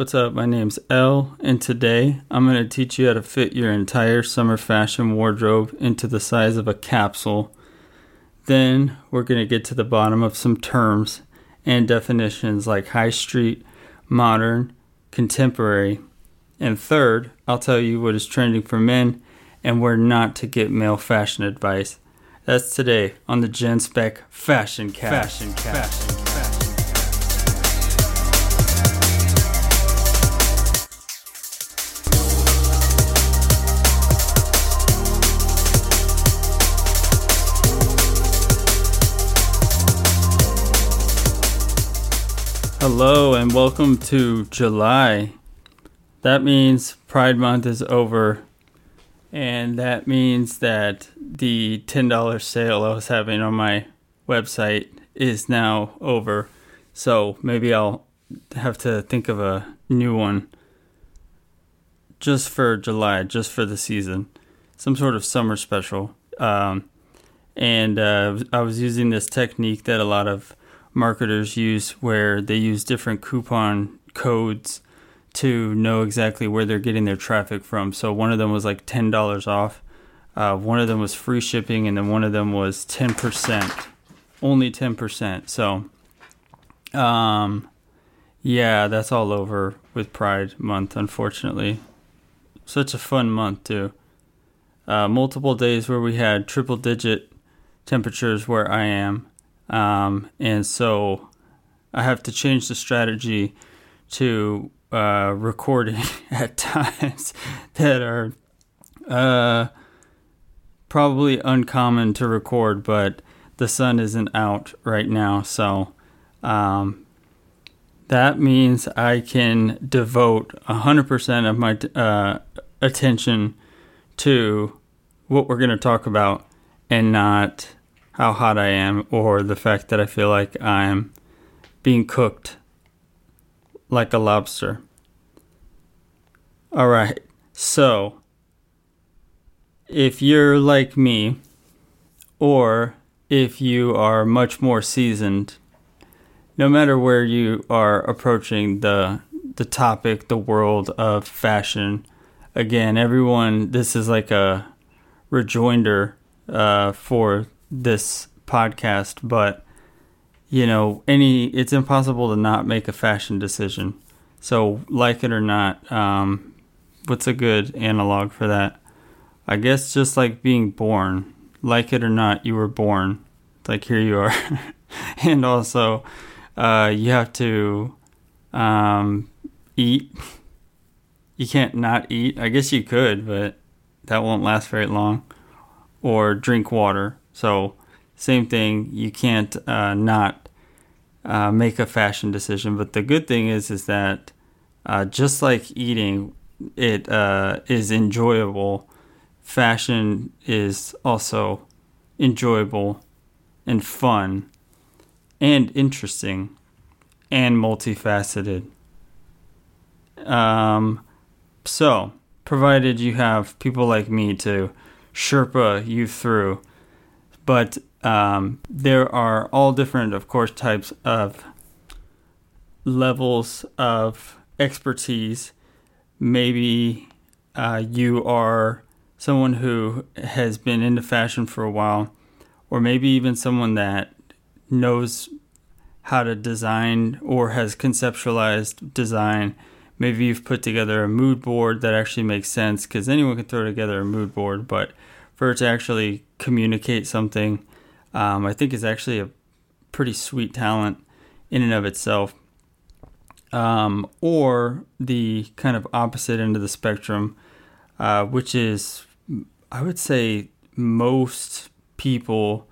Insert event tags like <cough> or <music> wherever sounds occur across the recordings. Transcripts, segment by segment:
What's up? My name's Elle, and today I'm going to teach you how to fit your entire summer fashion wardrobe into the size of a capsule. Then we're going to get to the bottom of some terms and definitions like high street, modern, contemporary. And third, I'll tell you what is trending for men and where not to get male fashion advice. That's today on the Gen Spec Fashion Cast. Fashion Cast. Fashion Cast. Hello and welcome to July. That means Pride Month is over, and that means that the $10 sale I was having on my website is now over. So maybe I'll have to think of a new one just for July, just for the season. Some sort of summer special. Um, and uh, I was using this technique that a lot of marketers use where they use different coupon codes to know exactly where they're getting their traffic from. So one of them was like ten dollars off, uh, one of them was free shipping, and then one of them was ten percent, only ten percent. So, um, yeah, that's all over with Pride Month. Unfortunately, such a fun month too. Uh, multiple days where we had triple digit temperatures where I am. Um, and so I have to change the strategy to uh, recording <laughs> at times that are uh, probably uncommon to record, but the sun isn't out right now. So um, that means I can devote 100% of my uh, attention to what we're going to talk about and not how hot I am or the fact that I feel like I'm being cooked like a lobster. All right. So, if you're like me or if you are much more seasoned, no matter where you are approaching the the topic, the world of fashion, again, everyone, this is like a rejoinder uh, for this podcast, but you know, any it's impossible to not make a fashion decision. So, like it or not, um, what's a good analog for that? I guess just like being born, like it or not, you were born. Like here you are, <laughs> and also uh, you have to um, eat. You can't not eat. I guess you could, but that won't last very long. Or drink water so, same thing. You can't uh, not uh, make a fashion decision. But the good thing is, is that uh, just like eating, it uh, is enjoyable. Fashion is also enjoyable and fun and interesting and multifaceted. Um, so, provided you have people like me to Sherpa you through but um, there are all different, of course, types of levels of expertise. Maybe uh, you are someone who has been into fashion for a while, or maybe even someone that knows how to design or has conceptualized design. Maybe you've put together a mood board that actually makes sense because anyone can throw together a mood board, but for it to actually communicate something, um, I think is actually a pretty sweet talent in and of itself. Um, or the kind of opposite end of the spectrum, uh, which is, I would say, most people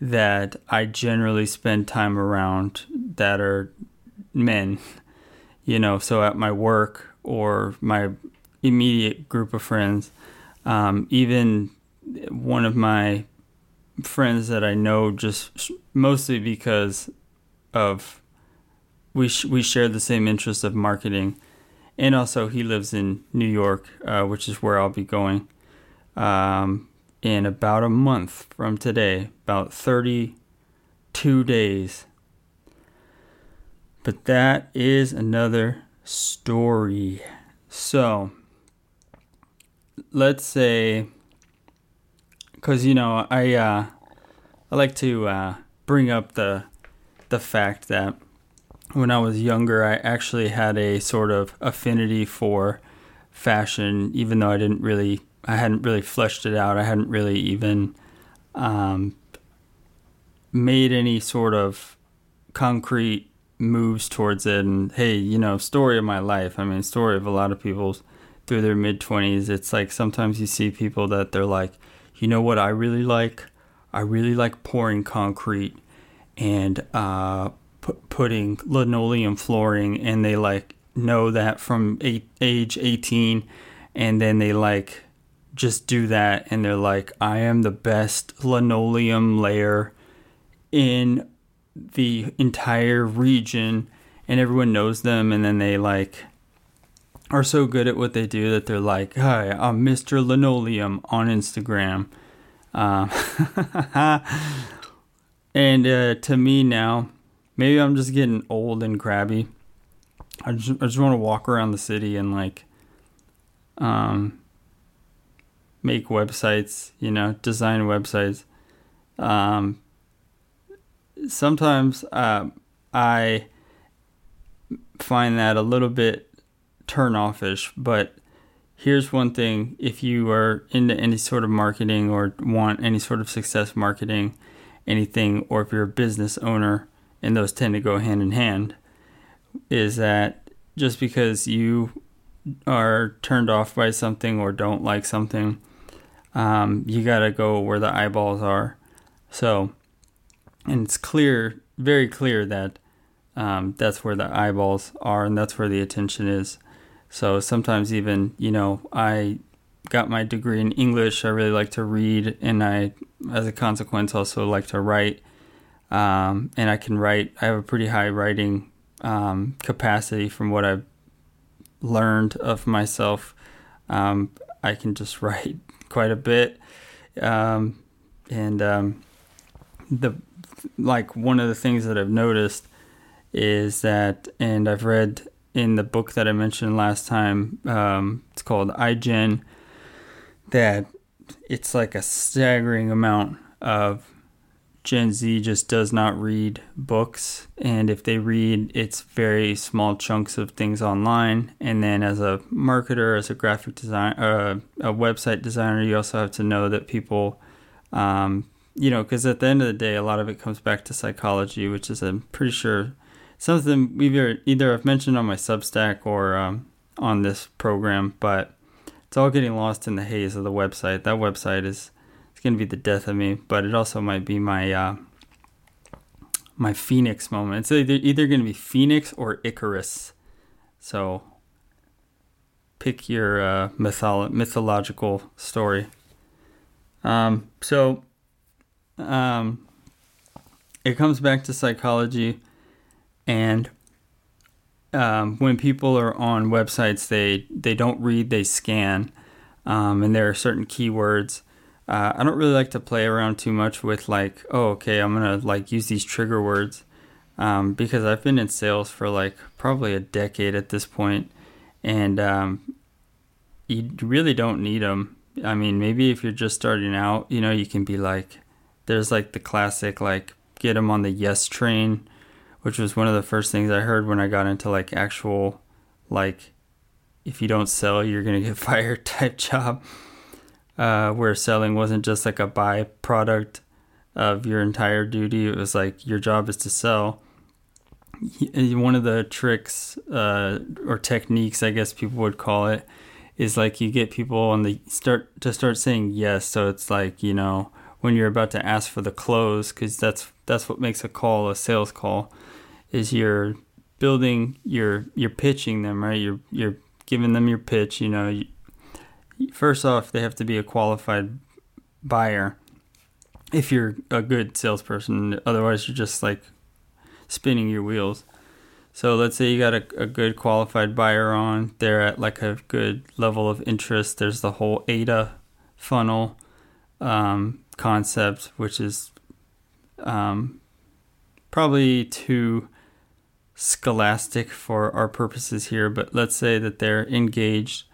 that I generally spend time around that are men, <laughs> you know, so at my work or my immediate group of friends, um, even one of my friends that I know just mostly because of we sh- we share the same interest of marketing, and also he lives in New York, uh, which is where I'll be going um, in about a month from today, about thirty two days. But that is another story. So, let's say, because you know, I uh, I like to uh, bring up the the fact that when I was younger, I actually had a sort of affinity for fashion, even though I didn't really, I hadn't really fleshed it out. I hadn't really even um, made any sort of concrete moves towards it. And hey, you know, story of my life. I mean, story of a lot of people's through their mid 20s. It's like sometimes you see people that they're like, you know what I really like? I really like pouring concrete and uh, pu- putting linoleum flooring, and they like know that from eight, age 18, and then they like just do that, and they're like, I am the best linoleum layer in the entire region, and everyone knows them, and then they like are so good at what they do that they're like, "Hi, I'm Mr. Linoleum on Instagram." Um, <laughs> and uh, to me now, maybe I'm just getting old and crabby. I just, I just want to walk around the city and like, um, make websites. You know, design websites. Um, sometimes uh, I find that a little bit turn offish, but here's one thing. If you are into any sort of marketing or want any sort of success marketing anything or if you're a business owner and those tend to go hand in hand is that just because you are turned off by something or don't like something um, you got to go where the eyeballs are. So and it's clear very clear that um, that's where the eyeballs are and that's where the attention is so sometimes even, you know, I got my degree in English. I really like to read, and I, as a consequence, also like to write. Um, and I can write. I have a pretty high writing um, capacity from what I've learned of myself. Um, I can just <laughs> write quite a bit, um, and um, the like one of the things that I've noticed is that, and I've read in the book that I mentioned last time. Um, it's called iGen. That it's like a staggering amount of Gen Z just does not read books, and if they read, it's very small chunks of things online. And then, as a marketer, as a graphic designer, uh, a website designer, you also have to know that people, um, you know, because at the end of the day, a lot of it comes back to psychology, which is I'm pretty sure something we've either I've mentioned on my Substack or um, on this program, but it's all getting lost in the haze of the website. That website is it's going to be the death of me, but it also might be my uh, my Phoenix moment. It's either, either going to be Phoenix or Icarus. So pick your uh, mytholo- mythological story. Um, so um, it comes back to psychology and um, when people are on websites, they they don't read, they scan, um, and there are certain keywords. Uh, I don't really like to play around too much with like, oh, okay, I'm gonna like use these trigger words um, because I've been in sales for like probably a decade at this point, and um, you really don't need them. I mean, maybe if you're just starting out, you know, you can be like, there's like the classic like get them on the yes train which was one of the first things I heard when I got into like actual like if you don't sell you're gonna get <laughs> fired type job. Uh, where selling wasn't just like a byproduct of your entire duty. It was like your job is to sell. One of the tricks uh, or techniques, I guess people would call it, is like you get people on the start to start saying yes. So it's like you know when you're about to ask for the close, because that's that's what makes a call a sales call is you're building you're you're pitching them right? You're you're giving them your pitch you know. You, first off they have to be a qualified buyer if you're a good salesperson. Otherwise you're just like spinning your wheels. So let's say you got a, a good qualified buyer on. They're at like a good level of interest. There's the whole AIDA funnel um, concept which is um, probably too scholastic for our purposes here, but let's say that they're engaged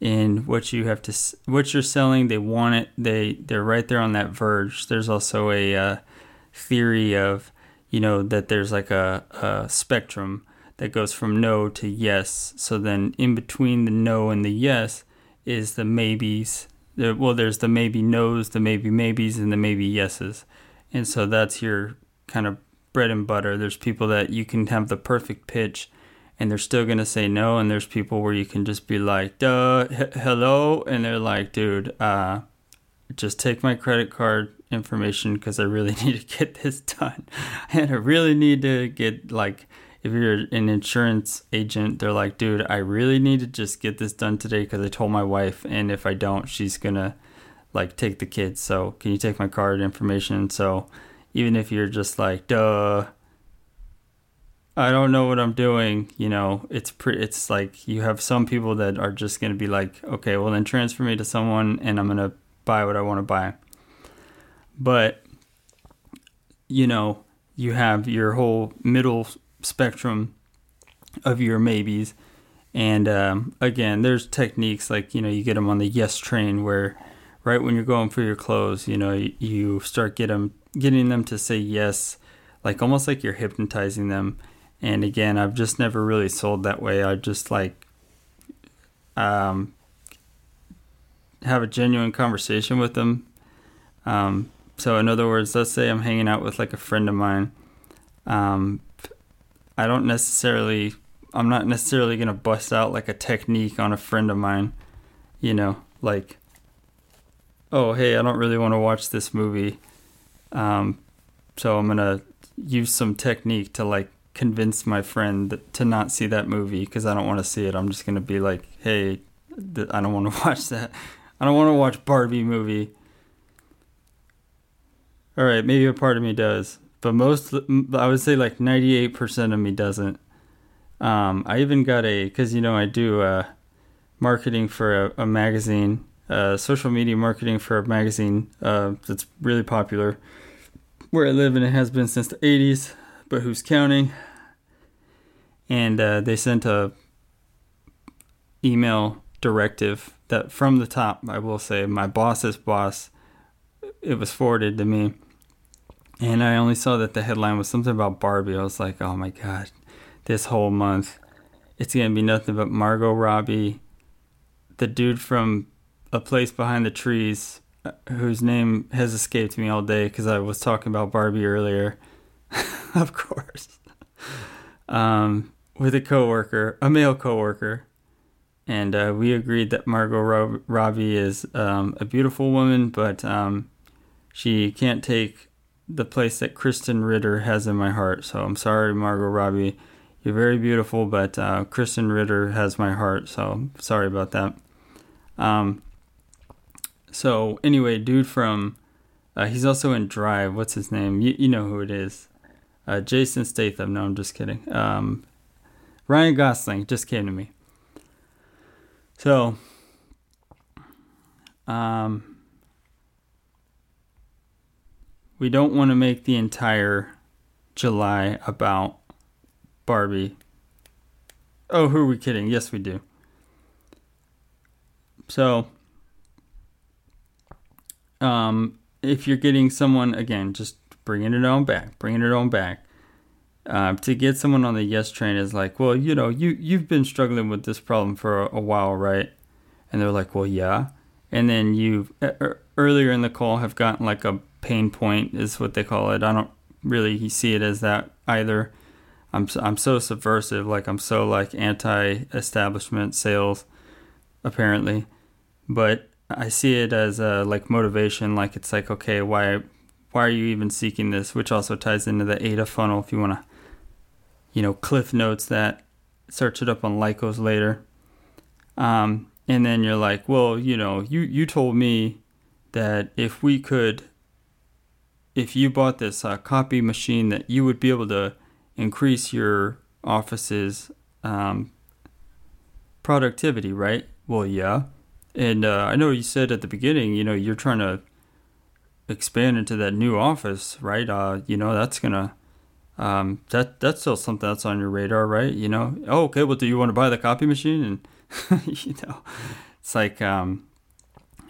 in what you have to what you're selling. They want it. They they're right there on that verge. There's also a uh, theory of you know that there's like a, a spectrum that goes from no to yes. So then in between the no and the yes is the maybes. Well, there's the maybe no's, the maybe maybes, and the maybe yeses. And so that's your kind of bread and butter. There's people that you can have the perfect pitch and they're still going to say no. And there's people where you can just be like, duh, h- hello. And they're like, dude, uh, just take my credit card information because I really <laughs> need to get this done. <laughs> And I really need to get, like, if you're an insurance agent, they're like, dude, I really need to just get this done today because I told my wife. And if I don't, she's going to, like, take the kids. So can you take my card information? So even if you're just like, duh, I don't know what I'm doing, you know, it's pretty, it's like you have some people that are just going to be like, okay, well then transfer me to someone and I'm going to buy what I want to buy. But, you know, you have your whole middle spectrum of your maybes. And um, again, there's techniques like, you know, you get them on the yes train where right when you're going for your clothes, you know, you, you start get them, getting them to say yes, like almost like you're hypnotizing them and again, I've just never really sold that way. I just like um, have a genuine conversation with them. Um, so, in other words, let's say I'm hanging out with like a friend of mine. Um, I don't necessarily, I'm not necessarily going to bust out like a technique on a friend of mine, you know, like, oh, hey, I don't really want to watch this movie. Um, so I'm to use some technique to like convince my friend to not see that movie because I don't want to see it. I'm just to be like, hey, I don't want to <laughs> watch that. I don't want to watch Barbie movie. All right, maybe a part of me does, but most, I would say like 98% of me doesn't. Um, I even got a, because you know, I do uh, marketing for a, a magazine, uh, social media marketing for a magazine uh, that's really popular where I live and it has been since the 80s, but who's counting? and uh, they sent a email directive that from the top i will say my boss's boss it was forwarded to me and i only saw that the headline was something about barbie i was like oh my god this whole month it's going to be nothing but margot robbie the dude from a place behind the trees whose name has escaped me all day because i was talking about barbie earlier <laughs> of course um, with a coworker, a male coworker, and uh, we agreed that Margot Rob- Robbie is um, a beautiful woman, but um, she can't take the place that Krysten Ritter has in my heart. So I'm sorry, Margot Robbie. You're very beautiful, but uh, Krysten Ritter has my heart. So sorry about that. Um, so anyway, dude from uh, he's also in Drive. What's his name? You, you know who it is. Uh, Jason Statham. No, I'm just kidding. Um, Ryan Gosling just came to me. So, um, we don't want to make the entire July about Barbie. Oh, who are we kidding? Yes, we do. So, um, if you're getting someone again, just bringing it on back, bringing it on back. Uh, to get someone on the yes train is like, well, you know, you you've been struggling with this problem for a, a while, right? And they're like, well, yeah. And then you earlier in the call have gotten like a pain point is what they call it. I don't really see it as that either. I'm I'm so subversive, like I'm so like anti-establishment sales, apparently, but I see it as a like motivation. Like it's like okay, why why are you even seeking this? Which also ties into the AIDA funnel if you want to you know, cliff notes that, search it up on Lycos later. Um, and then you're like, well, you know, you, you told me that if we could, if you bought this uh, copy machine, that you would be able to increase your office's um, productivity, right? Well, yeah. And uh, I know you said at the beginning, you know, you're trying to expand into that new office, right? Uh, you know, that's to um, that that's still something that's on your radar, right? You know, oh, okay. Well, do you want to buy the copy machine? And <laughs> you know, it's like um,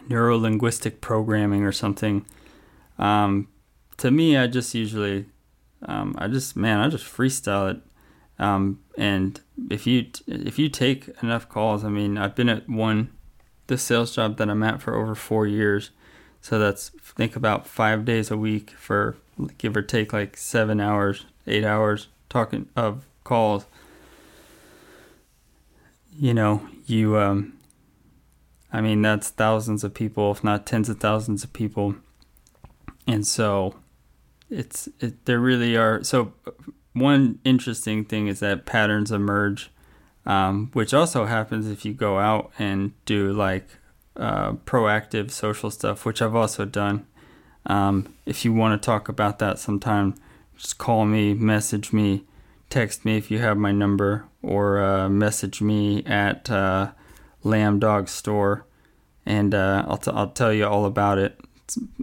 neuro linguistic programming or something. Um, to me, I just usually, um, I just man, I just freestyle it. Um, and if you if you take enough calls, I mean, I've been at one, the sales job that I'm at for over four years, so that's think about five days a week for give or take like seven hours, eight hours talking of calls. You know, you um, I mean, that's thousands of people, if not tens of thousands of people. And so it's, it, there really are. So, one interesting thing is that patterns emerge, um, which also happens if you go out and do like uh, proactive social stuff, which I've also done. Um, if you want to talk about that sometime, just call me, message me, text me if you have my number, or uh, message me at uh, Lamb Dog Store, and uh, I'll, t- I'll tell you all about it.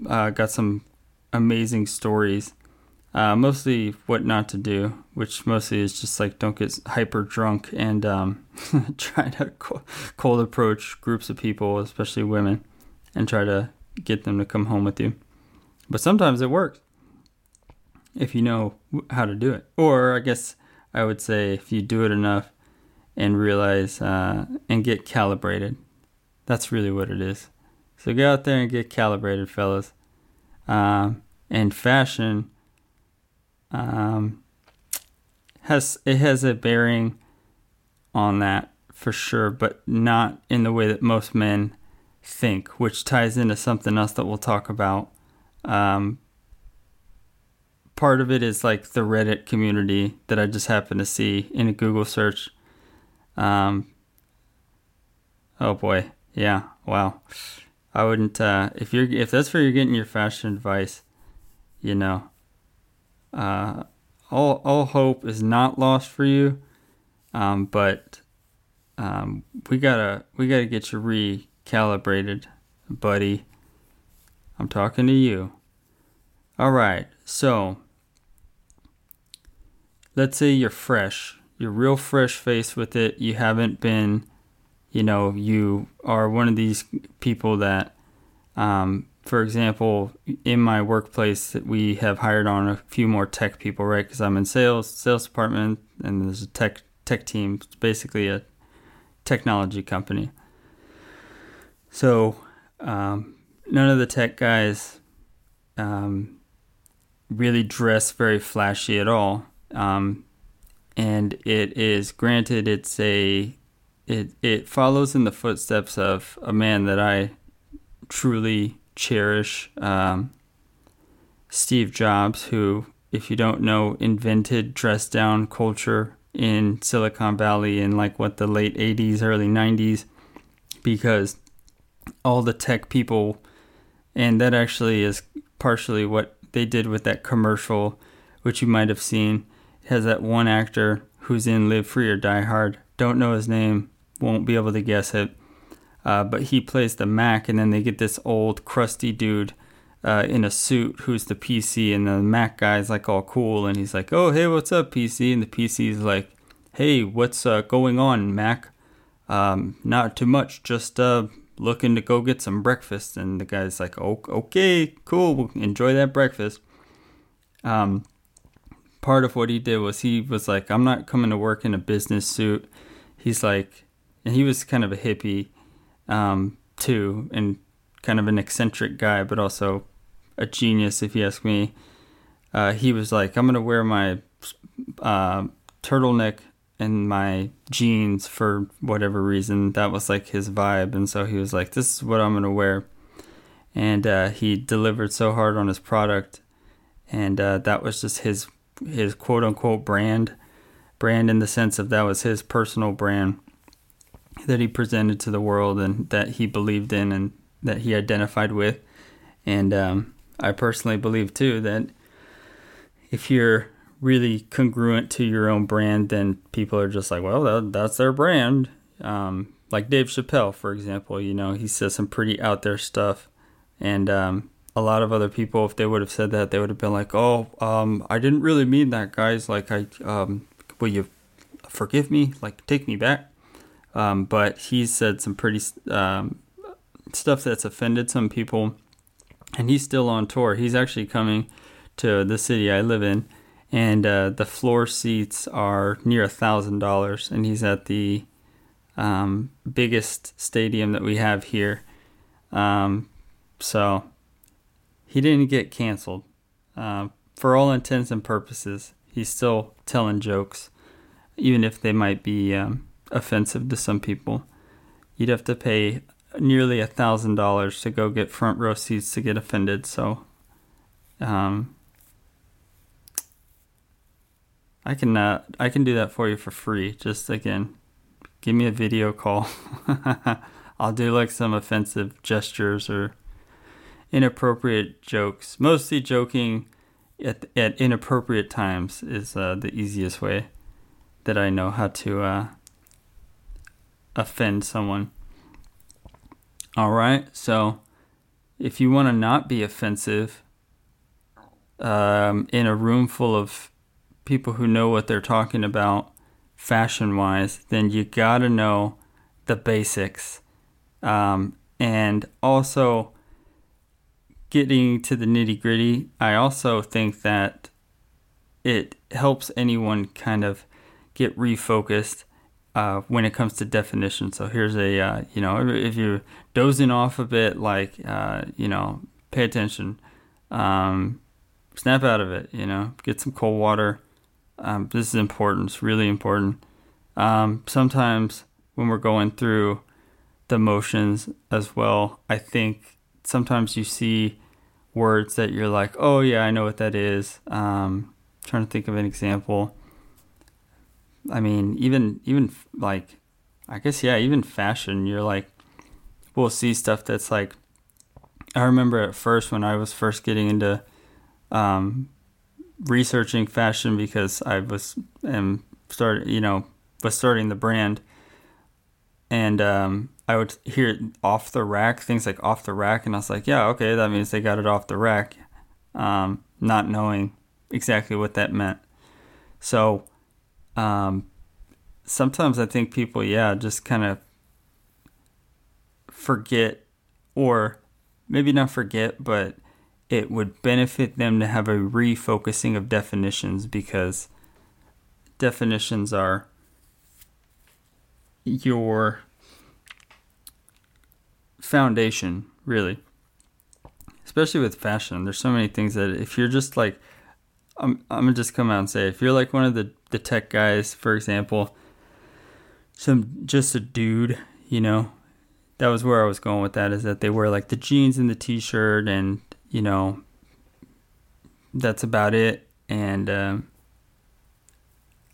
Uh, got some amazing stories. Uh, mostly what not to do, which mostly is just like don't get hyper drunk and um, <laughs> try to cold approach groups of people, especially women, and try to get them to come home with you. But sometimes it works if you know how to do it. Or I guess I would say if you do it enough, and realize uh, and get calibrated. That's really what it is. So go out there and get calibrated, fellas. Um, and fashion um, has it has a bearing on that for sure, but not in the way that most men think, which ties into something else that we'll talk about. Um, part of it is like the Reddit community that I just happened to see in a Google search um, oh boy, yeah, wow. I wouldn't uh, if you're if that's where you're getting your fashion advice, you know. Uh, all all hope is not lost for you, um, but um, we gotta we gotta get you recalibrated, buddy. I'm talking to you. All right, so let's say you're fresh you're real fresh faced with it. You haven't been, you know, you are one of these people that, um, for example, in my workplace, we have hired on a few more tech people, right? Because I'm in sales, sales department, and there's a tech tech team. It's basically a technology company. So um, none of the tech guys um, really dress very flashy at all. Um, and it is granted it's a it it follows in the footsteps of a man that I truly cherish, um, Steve Jobs, who, if you don't know, invented dress down culture in Silicon Valley in like what the late 80s, early 90s, because all the tech people, and that actually is partially what they did with that commercial, which you might have seen has that one actor who's in Live Free or Die Hard. Don't know his name, won't be able to guess it. Uh, but he plays the Mac, and then they get this old crusty dude uh, in a suit who's the PC, and the Mac guy's like all cool, and he's like, "Oh, hey, what's up, PC?" And the PC's like, "Hey, what's uh, going on, Mac? Um, not too much, just uh, looking to go get some breakfast." And the guy's like, "Oh, okay, cool, enjoy that breakfast." Um, part of what he did was he was like, I'm not coming to work in a business suit. He's like, and he was kind of a hippie um, too, and kind of an eccentric guy, but also a genius, if you ask me. Uh, he was like, I'm gonna wear my uh, turtleneck and my jeans for whatever reason. That was like his vibe, and so he was like, "This is what I'm gonna wear." And uh, he delivered so hard on his product, and uh, that was just his his quote unquote brand, brand in the sense of that was his personal brand that he presented to the world and that he believed in and that he identified with. And um, I personally believe too that if you're really congruent to your own brand, then people are just like, well, that, that's their brand. Um, like Dave Chappelle, for example, you know, he says some pretty out there stuff. And um, a lot of other people, if they would have said that, they would have been like, "Oh, um, I didn't really mean that, guys. Like, I um, will you forgive me? Like, take me back." Um, but he said some pretty um, stuff that's offended some people, and he's still on tour. He's actually coming to the city I live in, and uh, the floor seats are near a thousand dollars, and he's at the um, biggest stadium that we have here. Um, so he didn't get canceled. Uh, for all intents and purposes, he's still telling jokes, even if they might be um, offensive to some people. You'd have to pay nearly a thousand dollars to go get front row seats to get offended. So, um, I can uh, I can do that for you for free. Just again, give me a video call. <laughs> I'll do like some offensive gestures or inappropriate jokes. Mostly joking at at inappropriate times is uh, the easiest way that I know how to uh, offend someone. All right, so if you want to not be offensive um, in a room full of people who know what they're talking about fashion wise, then you got to know the basics. Um, and also, getting to the nitty gritty, I also think that it helps anyone kind of get refocused uh, when it comes to definition. So here's a, uh, you know, if you're dozing off a bit, like, uh, you know, pay attention, um, snap out of it, you know, get some cold water. Um, this is important. It's really important. Um, sometimes when we're going through the motions as well, I think sometimes you see words that you're like, oh yeah, I know what that is. Um, trying to think of an example. I mean, even even like, I guess yeah, even fashion. You're like, we'll see stuff that's like. I remember at first when I was first getting into um, researching fashion because I was and started you know was starting the brand, and um, I would hear off the rack, things like off the rack, and I was like, yeah, okay, that means they got it off the rack, um, not knowing exactly what that meant. So um, sometimes I think people, yeah, just kind of forget, or maybe not forget, but it would benefit them to have a refocusing of definitions because definitions are your foundation, really. Especially with fashion, there's so many things that if you're just like, I'm, I'm gonna just come out and say, if you're like one of the the tech guys, for example, some just a dude, you know, that was where I was going with that. Is that they wear like the jeans and the t-shirt, and you know, that's about it. And um,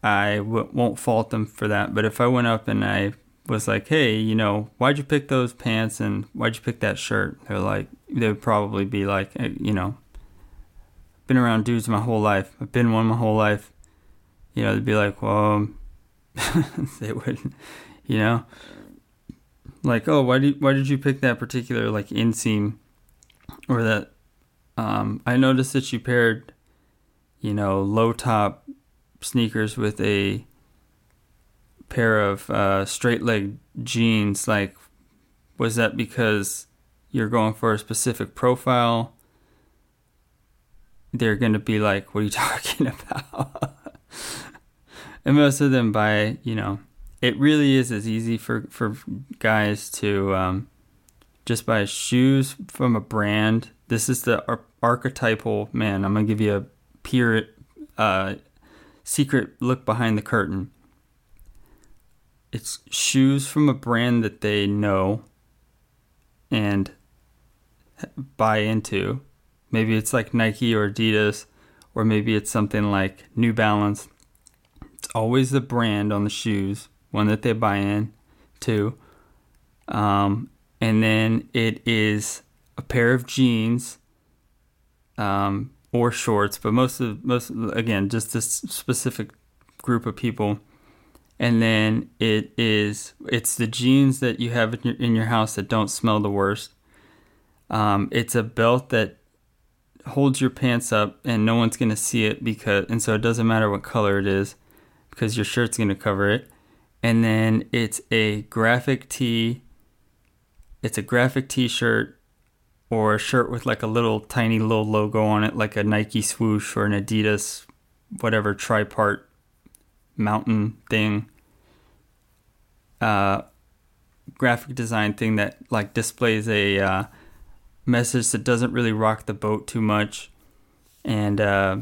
I w- won't fault them for that. But if I went up and I was like, hey, you know, why'd you pick those pants and why'd you pick that shirt? They're like, they would probably be like, you know, been around dudes my whole life. I've been one my whole life. You know, they'd be like, well, <laughs> they wouldn't, you know, like, oh, why did why did you pick that particular like inseam, or that? Um, I noticed that you paired, you know, low top sneakers with a pair of uh, straight leg jeans, like, was that because you're going for a specific profile? They're going to be like, what are you <laughs> talking about? And most of them buy, you know, it really is as easy for, for guys to um, just buy shoes from a brand. This is the ar- archetypal man. I'm to give you a pure uh, secret look behind the curtain it's shoes from a brand that they know and buy into. Maybe it's like Nike or Adidas, or maybe it's something like New Balance. Always the brand on the shoes, one that they buy in to. Um, and then it is a pair of jeans um, or shorts, but most of most again just this specific group of people and then it is it's the jeans that you have in your, in your house that don't smell the worst. Um, it's a belt that holds your pants up and no one's gonna see it because and so it doesn't matter what color it is because your shirt's gonna cover it. And then it's a graphic tee. It's a graphic T-shirt or a shirt with like a little tiny little logo on it, like a Nike swoosh or an Adidas, whatever tripart mountain thing. Uh, graphic design thing that like displays a uh, message that doesn't really rock the boat too much and uh,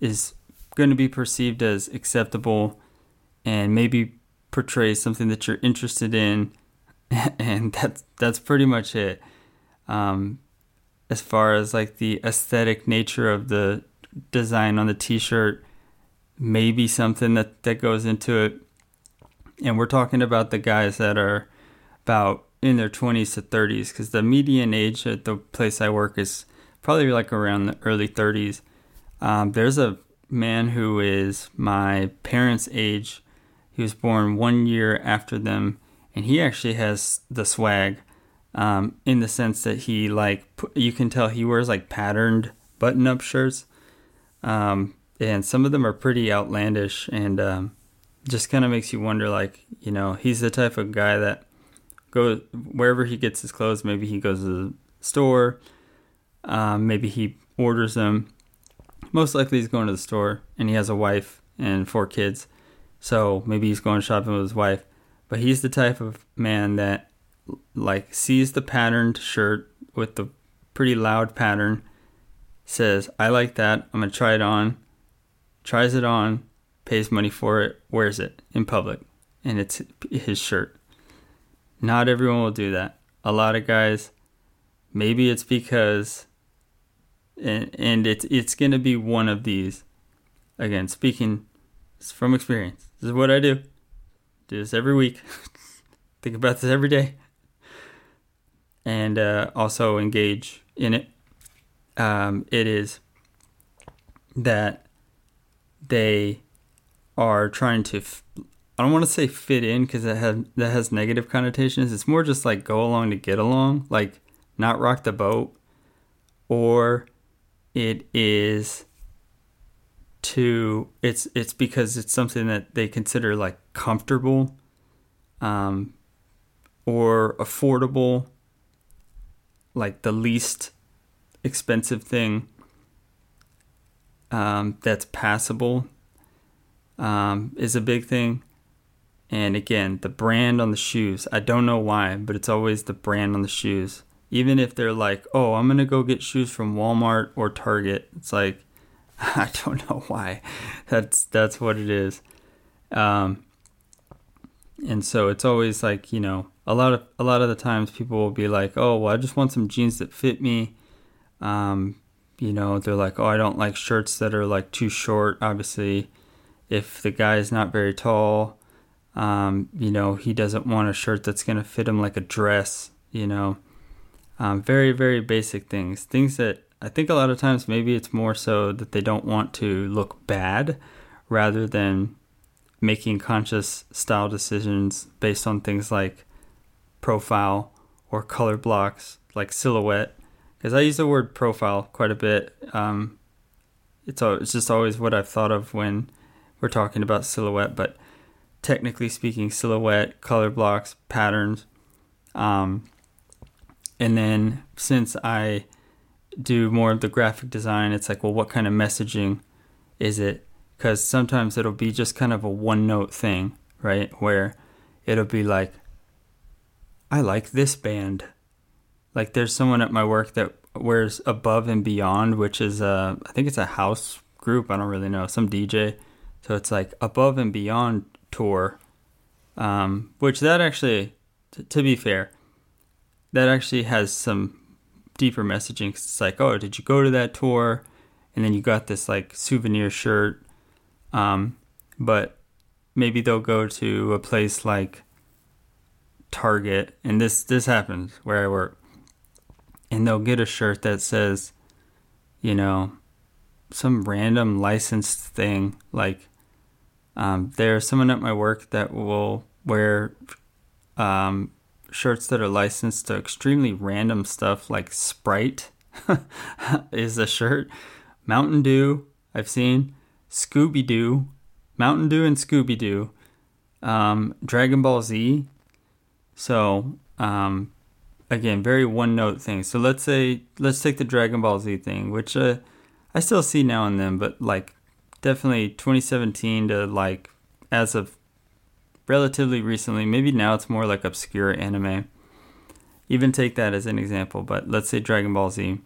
is going to be perceived as acceptable and maybe portrays something that you're interested in <laughs> and that's that's pretty much it um, as far as like the aesthetic nature of the design on the t-shirt maybe something that that goes into it and we're talking about the guys that are about in their 20s to 30s because the median age at the place I work is probably like around the early 30s. Um, there's a man who is my parents' age. He was born one year after them, and he actually has the swag um, in the sense that he like you can tell he wears like patterned button-up shirts, um, and some of them are pretty outlandish and um, just kind of makes you wonder. Like you know, he's the type of guy that go wherever he gets his clothes. Maybe he goes to the store. Um, maybe he orders them. Most likely, he's going to the store, and he has a wife and four kids. So maybe he's going shopping with his wife. But he's the type of man that like sees the patterned shirt with the pretty loud pattern, says, "I like that. I'm gonna try it on." Tries it on, pays money for it, wears it in public, and it's his shirt. Not everyone will do that. A lot of guys, maybe it's because, and, and it's it's gonna be one of these. Again, speaking from experience, this is what I do. Do this every week. <laughs> Think about this every day, and uh, also engage in it. Um, it is that they are trying to f- I don't want to say fit in because that has that has negative connotations. It's more just like go along to get along, like not rock the boat, or it is to it's it's because it's something that they consider like comfortable, um, or affordable, like the least expensive thing um, that's passable um, is a big thing and again, the brand on the shoes, I don't know why, but it's always the brand on the shoes. Even if they're like, oh, I'm going to go get shoes from Walmart or Target, it's like, <laughs> I don't know why. That's that's what it is. Um, and so it's always like, you know, a lot of a lot of the times people will be like, "Oh, well, I just want some jeans that fit me." Um, you know, they're like, "Oh, I don't like shirts that are like too short." Obviously, if the guy is not very tall, um, you know, he doesn't want a shirt that's to fit him like a dress, you know. Um, very, very basic things. Things that I think a lot of times maybe it's more so that they don't want to look bad rather than making conscious style decisions based on things like profile or color blocks, like silhouette. Because I use the word profile quite a bit. Um, it's, it's just always what I've thought of when we're talking about silhouette, but technically speaking, silhouette, color blocks, patterns. Um, and then since I do more of the graphic design, it's like, well, what kind of messaging is it? Because sometimes it'll be just kind of a one note thing, right? Where it'll be like, I like this band. Like there's someone at my work that wears Above and Beyond, which is a, I think it's a house group. I don't really know, some DJ. So it's like Above and Beyond tour, um, which that actually, t- to be fair, that actually has some deeper messaging. It's like, oh, did you go to that tour? And then you got this like souvenir shirt. Um, but maybe they'll go to a place like Target, and this this happens where I work, and they'll get a shirt that says, you know, some random licensed thing like um, there's someone at my work that will wear um, shirts that are licensed to extremely random stuff like Sprite <laughs> is a shirt. Mountain Dew, I've seen. Scooby Doo, Mountain Dew and Scooby Doo. Um, Dragon Ball Z. So, um, again, very one note thing. So let's say, let's take the Dragon Ball Z thing, which uh, I still see now and then, but like definitely 2017 to like as of relatively recently, maybe now it's more like obscure anime. Even take that as an example, but let's say Dragon Ball Z.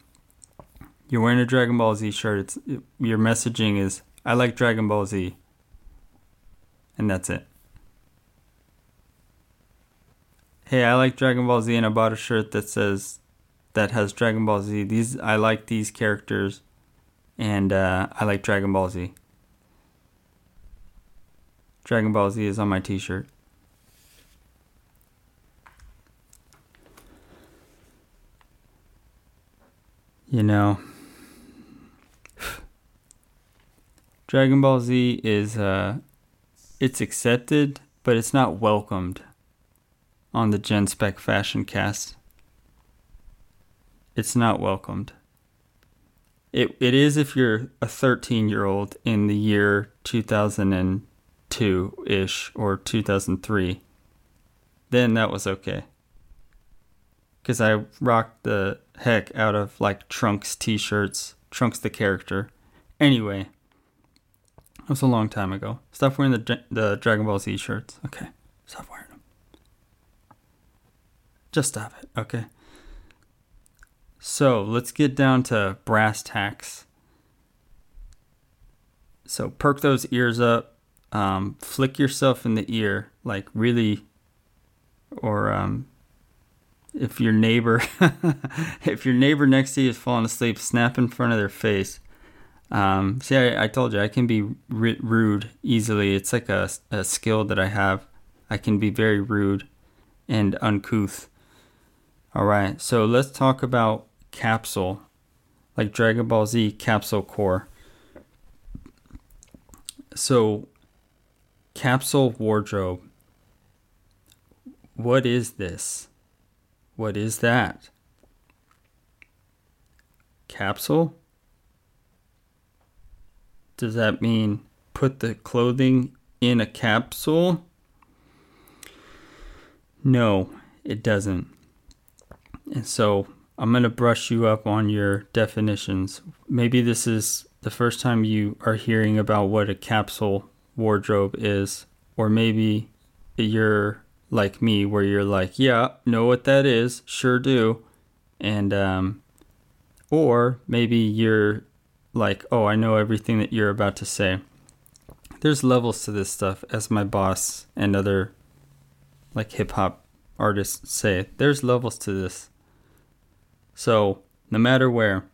You're wearing a Dragon Ball Z shirt. It's your messaging is I like Dragon Ball Z. And that's it. Hey, I like Dragon Ball Z and I bought a shirt that says that has Dragon Ball Z. These I like these characters and uh, I like Dragon Ball Z. Dragon Ball Z is on my t-shirt. You know, <sighs> Dragon Ball Z is uh it's accepted, but it's not welcomed on the Gen Spec Fashion Cast. It's not welcomed. It it is if you're a 13 year old in the year 2002 ish or 2003. Then that was okay. Because I rocked the heck out of like Trunks t shirts, Trunks the character. Anyway, it was a long time ago. Stop wearing the the Dragon Ball Z shirts. Okay, stop wearing them. Just stop it. Okay. So let's get down to brass tacks. So perk those ears up. Um, flick yourself in the ear, like really, or um, if your neighbor, <laughs> if your neighbor next to you is falling asleep, snap in front of their face um, see, I, I, told you I can be r- rude easily. It's like a, a skill that I have. I can be very rude and uncouth. All right, so let's talk about capsule, like Dragon Ball Z Capsule Core. So, capsule wardrobe. What is this? What is that? Capsule? Does that mean put the clothing in a capsule? No, it doesn't. And so I'm going to brush you up on your definitions. Maybe this is the first time you are hearing about what a capsule wardrobe is, or maybe you're like me, where you're like, yeah, know what that is, sure do. And, um, or maybe you're like, oh, I know everything that you're about to say. There's levels to this stuff, as my boss and other like hip hop artists say. There's levels to this. So, no matter where,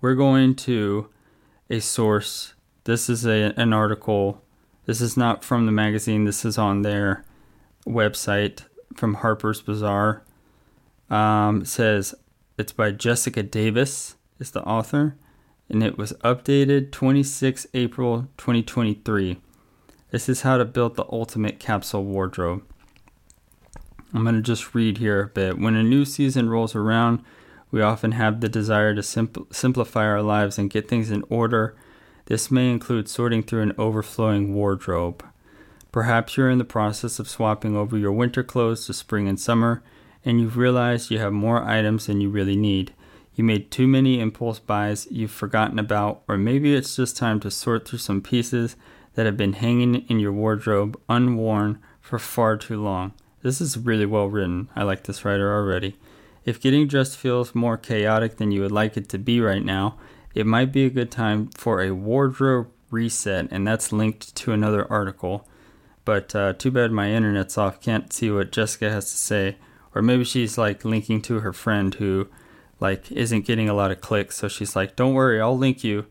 we're going to a source. This is a, an article. This is not from the magazine. This is on their website from Harper's Bazaar. Um, it says it's by Jessica Davis, is the author and it was updated 26 April 2023. This is how to build the ultimate capsule wardrobe. I'm going to just read here a bit. When a new season rolls around, we often have the desire to simpl- simplify our lives and get things in order. This may include sorting through an overflowing wardrobe. Perhaps you're in the process of swapping over your winter clothes to spring and summer, and you've realized you have more items than you really need. You made too many impulse buys you've forgotten about, or maybe it's just time to sort through some pieces that have been hanging in your wardrobe unworn for far too long. This is really well written. I like this writer already. If getting dressed feels more chaotic than you would like it to be right now, it might be a good time for a wardrobe reset, and that's linked to another article. But uh, too bad my internet's off, can't see what Jessica has to say. Or maybe she's like linking to her friend who like isn't getting a lot of clicks. So she's like, "Don't worry, I'll link you."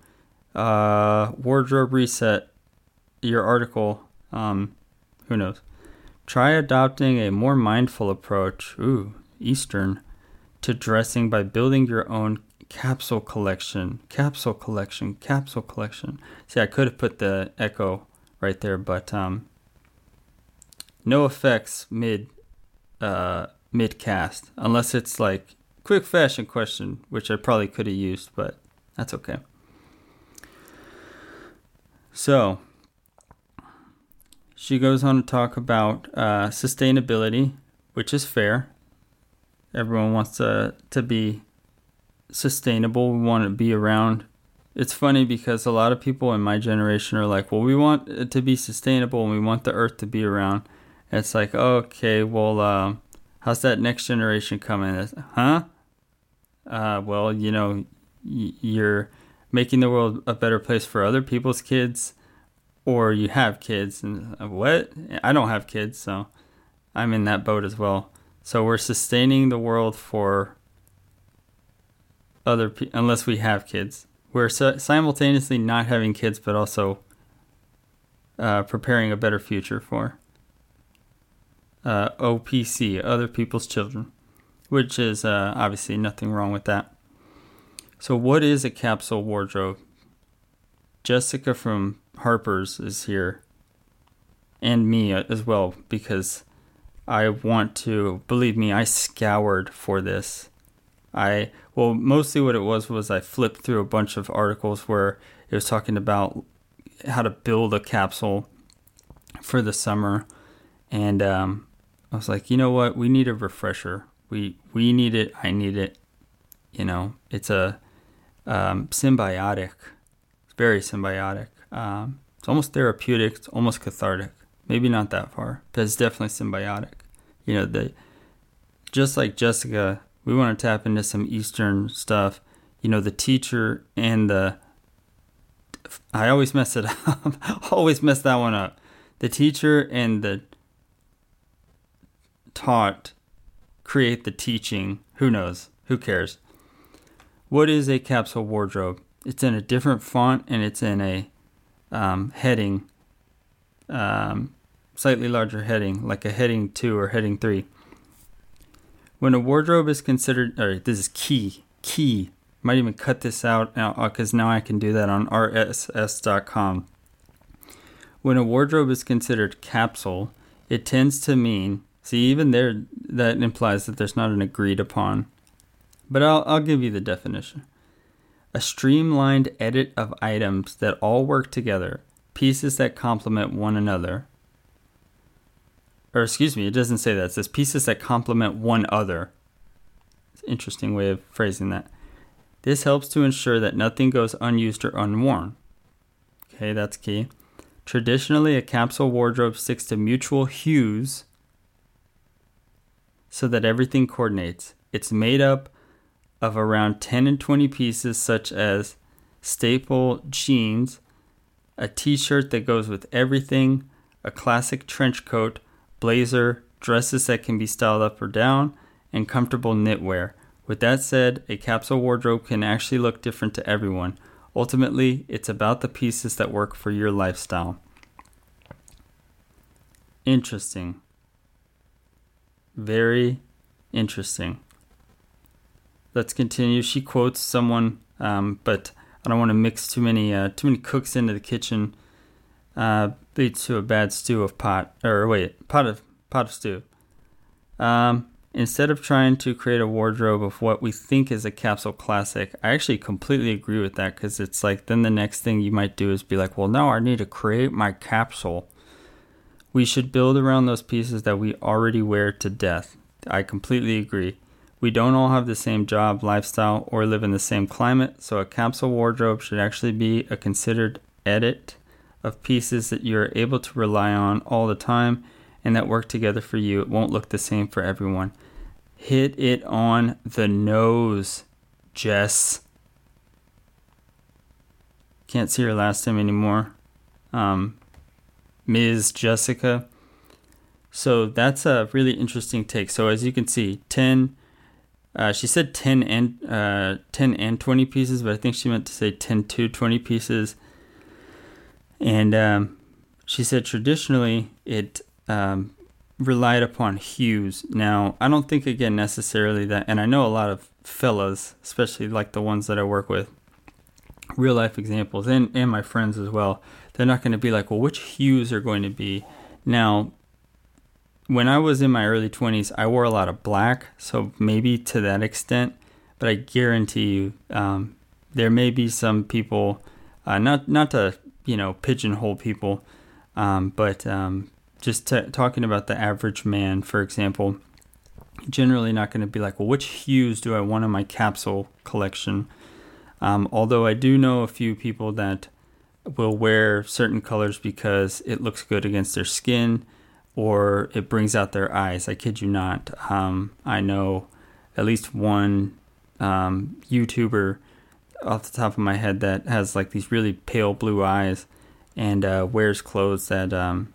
Uh, wardrobe reset your article. Um, who knows? Try adopting a more mindful approach. Ooh, Eastern to dressing by building your own capsule collection. Capsule collection. Capsule collection. See, I could have put the echo right there, but um, no effects mid uh, mid cast unless it's like quick fashion question, which I probably could have used, but that's okay. So, she goes on to talk about uh, sustainability, which is fair. Everyone wants to, to be sustainable. We want to be around. It's funny because a lot of people in my generation are like, well, we want it to be sustainable and we want the earth to be around. It's like, okay, well, uh, how's that next generation coming? Huh? Uh, well, you know, y- you're making the world a better place for other people's kids, or you have kids. And uh, what? I don't have kids, so I'm in that boat as well. So we're sustaining the world for other people, unless we have kids. We're simultaneously not having kids, but also uh, preparing a better future for uh, OPC, other people's children, which is uh, obviously nothing wrong with that. So, what is a capsule wardrobe? Jessica from Harper's is here, and me as well, because I want to believe me. I scoured for this. I well, mostly what it was was I flipped through a bunch of articles where it was talking about how to build a capsule for the summer, and um, I was like, you know what, we need a refresher. We we need it. I need it. You know, it's a um, symbiotic. It's very symbiotic. Um, it's almost therapeutic. It's almost cathartic. Maybe not that far, but it's definitely symbiotic. You know, the just like Jessica, we want to tap into some Eastern stuff. You know, the teacher and the I always mess it <laughs> up. always mess that one up. The teacher and the taught create the teaching. Who knows? Who cares? What is a capsule wardrobe? It's in a different font and it's in a um, heading, um, slightly larger heading, like a heading 2 or heading 3. When a wardrobe is considered, or this is key, key. Might even cut this out now because uh, now I can do that on rss.com. When a wardrobe is considered capsule, it tends to mean, see, even there, that implies that there's not an agreed upon. But I'll, I'll give you the definition a streamlined edit of items that all work together, pieces that complement one another. Or, excuse me, it doesn't say that. It says pieces that complement one other. Interesting way of phrasing that. This helps to ensure that nothing goes unused or unworn. Okay, that's key. Traditionally, a capsule wardrobe sticks to mutual hues so that everything coordinates. It's made up of around 10 and 20 pieces, such as staple jeans, a t shirt that goes with everything, a classic trench coat, blazer, dresses that can be styled up or down, and comfortable knitwear. With that said, a capsule wardrobe can actually look different to everyone. Ultimately, it's about the pieces that work for your lifestyle. Interesting. Very interesting let's continue. She quotes someone, um, but I don't want to mix too many uh, too many cooks into the kitchen. Uh, leads to a bad stew of pot or wait pot of pot of stew. Um, instead of trying to create a wardrobe of what we think is a capsule classic, I actually completely agree with that because it's like then the next thing you might do is be like, well, now I need to create my capsule. We should build around those pieces that we already wear to death. I completely agree. We don't all have the same job, lifestyle, or live in the same climate, so a capsule wardrobe should actually be a considered edit of pieces that you're able to rely on all the time and that work together for you. It won't look the same for everyone. Hit it on the nose, Jess. Can't see her last name anymore. Um, Ms. Jessica. So that's a really interesting take. So as you can see, 10 uh, she said 10 and uh, 10 and 20 pieces, but I think she meant to say 10 to 20 pieces. And um, she said traditionally it um, relied upon hues. Now, I don't think again necessarily that, and I know a lot of fellas, especially like the ones that I work with, real life examples, and and my friends as well. They're not going to be like, well, which hues are going to be now. when I was in my early 20s, I wore a lot of black, so maybe to that extent, but I guarantee you um, there may be some people, uh, not not to you know pigeonhole people, um, but um, just t- talking about the average man, for example, generally not going to be like, well, which hues do I want in my capsule collection? Um, although I do know a few people that will wear certain colors because it looks good against their skin or it brings out their eyes. I kid you not. Um, I know at least one um, YouTuber off the top of my head that has like these really pale blue eyes and uh, wears clothes that um,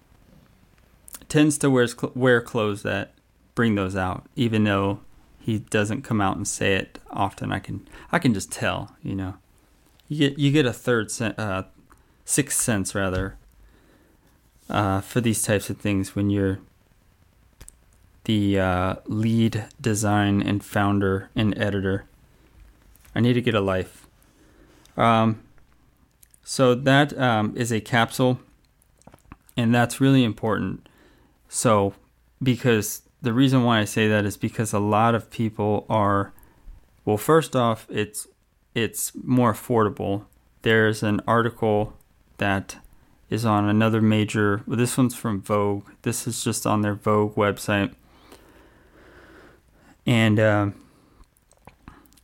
tends to wears cl- wear clothes that bring those out, even though he doesn't come out and say it often. I can I can just tell, you know. You get you get a third sen- uh, sixth sense rather uh, for these types of things when you're the uh, lead design and founder and editor. I need to get a life. Um, so that um, is a capsule, and that's really important. So, because the reason why I say that is because a lot of people are, well, first off, it's it's more affordable. There's an article that is on another major. Well, this one's from Vogue. This is just on their Vogue website, and uh,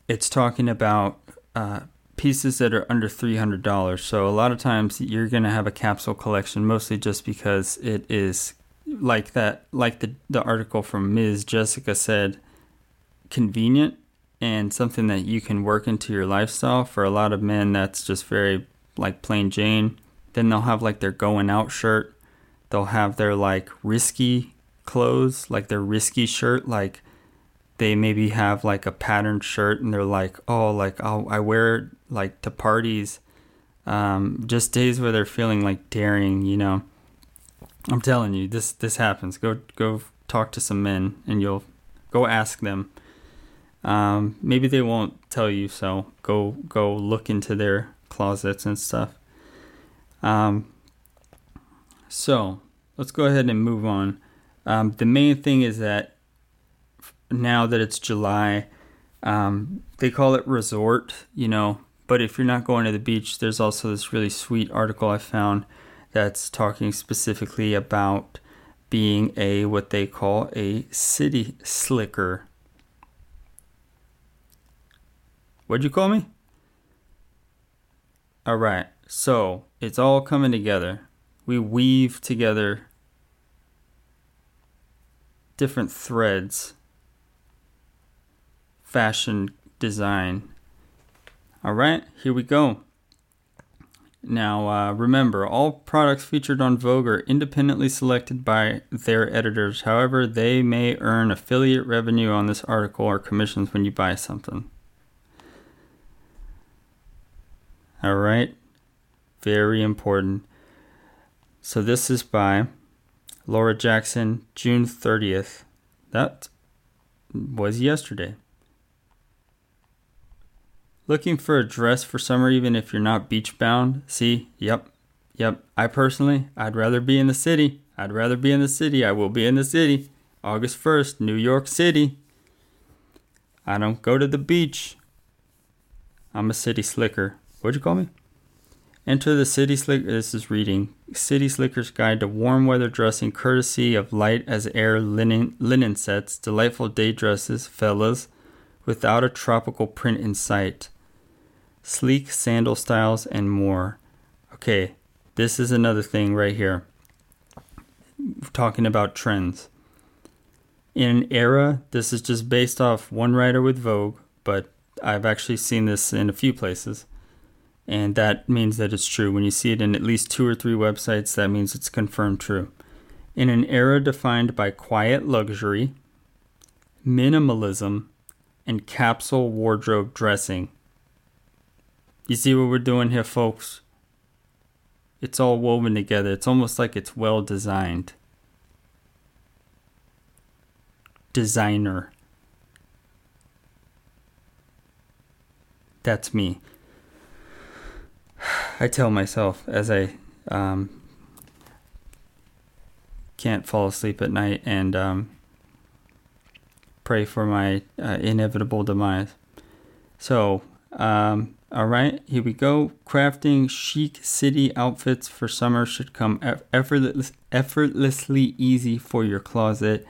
it's talking about uh, pieces that are under $300. So a lot of times you're going to have a capsule collection mostly just because it is like that like the the article from Ms. Jessica said convenient and something that you can work into your lifestyle for a lot of men that's just very like plain Jane. Then they'll have like their going out shirt. They'll have their like risky clothes, like their risky shirt like they maybe have like a patterned shirt and they're like, oh, like I'll, I wear like to parties, um, just days where they're feeling like daring, you know. I'm telling you, this this happens. Go go talk to some men and you'll go ask them. Um, maybe they won't tell you, so go go look into their closets and stuff. Um, so let's go ahead and move on. Um, the main thing is that now that it's July, um, they call it resort, you know. But if you're not going to the beach, there's also this really sweet article I found that's talking specifically about being a what they call a city slicker. What'd you call me? All right, so it's all coming together. We weave together different threads fashion design. All right, here we go. Now, uh, remember, all products featured on Vogue are independently selected by their editors. However, they may earn affiliate revenue on this article or commissions when you buy something. All right, very important. So, this is by Laura Jackson, June 30th. That was yesterday. Looking for a dress for summer even if you're not beach bound? See, yep, yep. I personally, I'd rather be in the city. I'd rather be in the city. I will be in the city. August 1st, New York City. I don't go to the beach. I'm a city slicker. What'd you call me? Enter the City Slicker. This is reading City Slicker's Guide to Warm Weather Dressing, courtesy of light as air linen, linen sets, delightful day dresses, fellas, without a tropical print in sight sleek sandal styles, and more. Okay, this is another thing right here. Talking about trends. In an era, this is just based off one writer with Vogue, but I've actually seen this in a few places. And that means that it's true. When you see it in at least two or three websites, that means it's confirmed true. In an era defined by quiet luxury, minimalism, and capsule wardrobe dressing, you see what we're doing here, folks? It's all woven together. It's almost like it's well designed. Designer. That's me. <sighs> I tell myself as I um, can't fall asleep at night and um, pray for my uh, inevitable demise. So, um, all right, here we go. Crafting chic city outfits for summer should come effortless, effortlessly easy for your closet,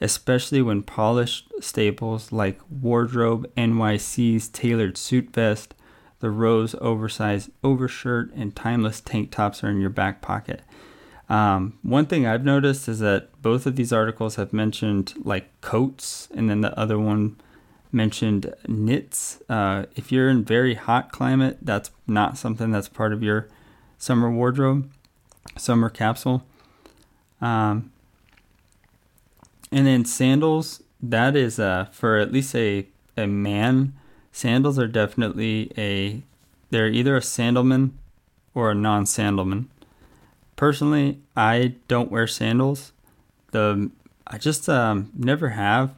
especially when polished staples like Wardrobe NYC's tailored suit vest, the Row's oversized overshirt, and timeless tank tops are in your back pocket. Um, one thing I've noticed is that both of these articles have mentioned like coats, and then the other one mentioned knits. Uh, if you're in very hot climate, that's not something that's part of your summer wardrobe, summer capsule. Um, and then sandals, that is uh, for at least a, a man. Sandals are definitely a, they're either a sandalman or a non sandalman. Personally, I don't wear sandals. The I just um, never have.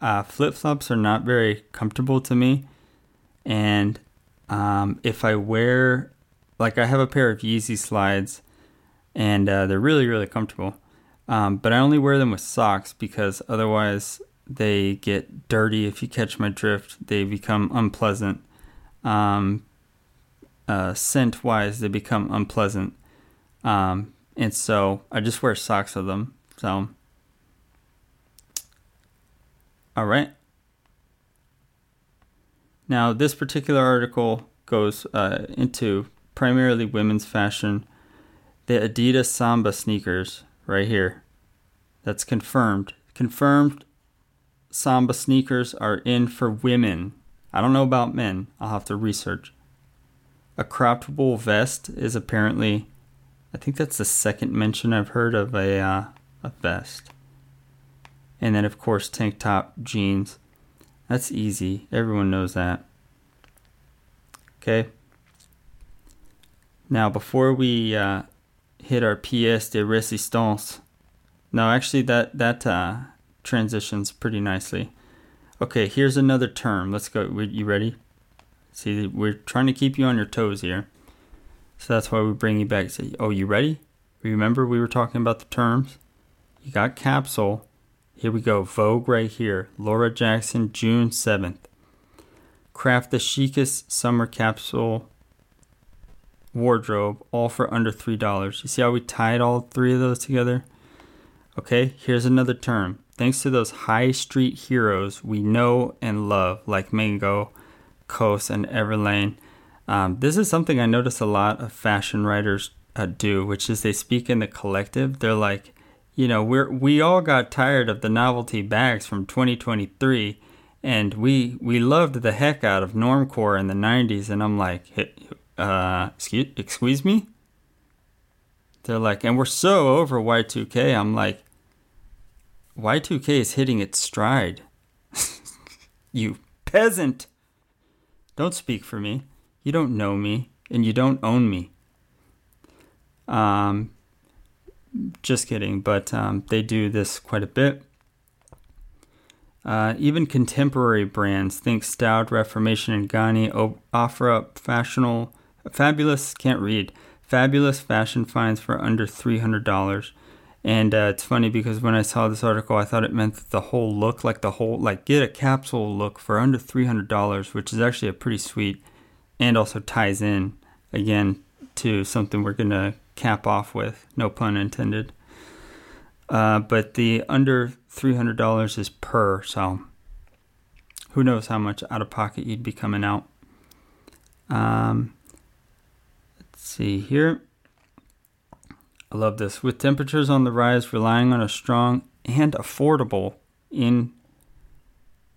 Uh, Flip flops are not very comfortable to me, and um, if I wear, like, I have a pair of Yeezy slides, and uh, they're really really comfortable. Um, but I only wear them with socks because otherwise they get dirty. If you catch my drift, they become unpleasant. Um, uh, scent wise, they become unpleasant. Um, and so I just wear socks with them. So, all right. Now, this particular article goes uh, into primarily women's fashion. The Adidas Samba sneakers, right here. That's confirmed. Confirmed Samba sneakers are in for women. I don't know about men. I'll have to research. A croppable vest is apparently I think that's the second mention I've heard of a uh, a vest. And then of course tank top, jeans. That's easy. Everyone knows that. Okay. Now before we uh, hit our pièce de résistance, no, actually that that uh, transitions pretty nicely. Okay, here's another term. Let's go. You ready? See, we're trying to keep you on your toes here. So that's why we bring you back. Say, oh, you ready? Remember we were talking about the terms? You got capsule. Here we go. Vogue right here. Laura Jackson, June 7th. Craft the chicest summer capsule wardrobe, all for under $3. You see how we tied all three of those together? Okay, here's another term. Thanks to those high street heroes we know and love, like Mango, COS, and Everlane, um, this is something I notice a lot of fashion writers uh, do, which is they speak in the collective. They're like, you know, we're we all got tired of the novelty bags from 2023, and we we loved the heck out of normcore in the 90s. And I'm like, uh, excuse, excuse me. They're like, and we're so over Y2K. I'm like, Y2K is hitting its stride. <laughs> you peasant. Don't speak for me. You don't know me and you don't own me. Um, just kidding, but um, they do this quite a bit. Uh, even contemporary brands, think Staud, Reformation, and Ganni, offer up fashionable, fabulous, can't read, fabulous fashion finds for under $300. And uh, it's funny because when I saw this article, I thought it meant the whole look, like the whole, like get a capsule look for under $300, which is actually a pretty sweet and also ties in again to something we're going to cap off with, no pun intended. Uh, but the under $300 is per, so who knows how much out of pocket you'd be coming out. Um, let's see here. I love this. With temperatures on the rise, relying on a strong and affordable in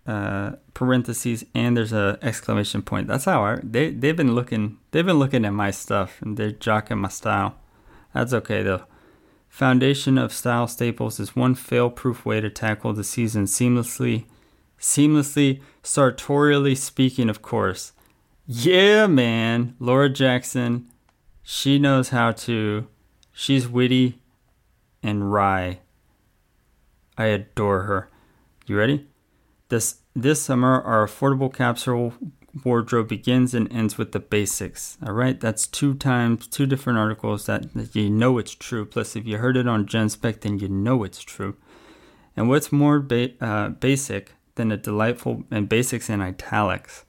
uh, parentheses and there's a exclamation point. That's how I they they've been looking they've been looking at my stuff and they're jocking my style. That's okay though. Foundation of style staples is one fail-proof way to tackle the season seamlessly, seamlessly, sartorially speaking, of course. Yeah, man, Laura Jackson, she knows how to. She's witty and wry. I adore her. You ready? This this summer, our affordable capsule wardrobe begins and ends with the basics. All right, that's two times, two different articles that, that you know it's true. Plus, if you heard it on GenSpec, then you know it's true. And what's more ba- uh, basic than a delightful and basics in italics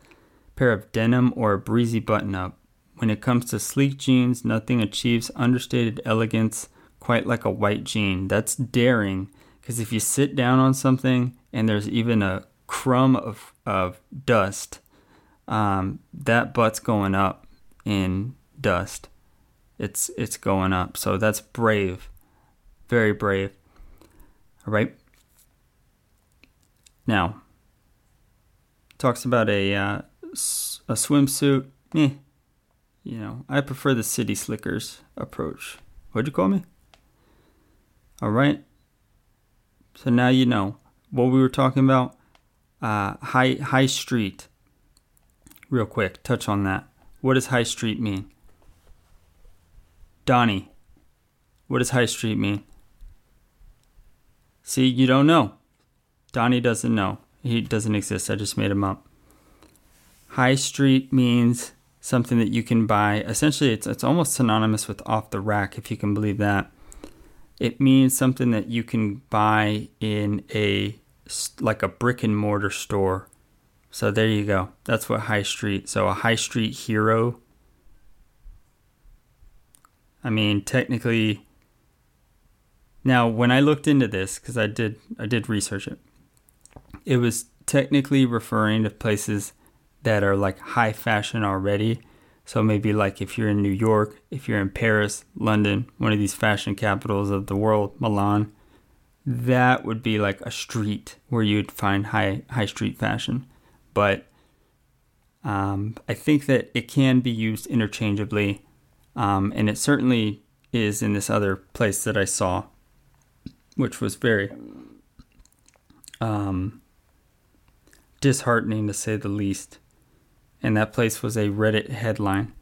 pair of denim or a breezy button up? When it comes to sleek jeans, nothing achieves understated elegance quite like a white jean. That's daring because if you sit down on something and there's even a crumb of, of dust, um, that butt's going up in dust. It's it's going up. So that's brave, very brave. All right. Now, talks about a uh, a swimsuit. Eh, you know, I prefer the city slickers approach. What'd you call me? All right. So now you know what we were talking about. Uh, high high street. Real quick, touch on that. What does high street mean? Donnie, what does high street mean? See, you don't know. Donnie doesn't know. He doesn't exist. I just made him up. High street means something that you can buy. Essentially, it's, it's almost synonymous with off the rack, if you can believe that. It means something that you can buy in a like a brick and mortar store. So there you go. That's what high street. So a high street hero. I mean, technically now when I looked into this cuz I did I did research it. It was technically referring to places that are like high fashion already. So maybe like if you're in New York, if you're in Paris, London, one of these fashion capitals of the world, Milan, that would be like a street where you'd find high high street fashion. But um, I think that it can be used interchangeably, um, and it certainly is in this other place that I saw, which was very um, disheartening to say the least and that place was a Reddit headline.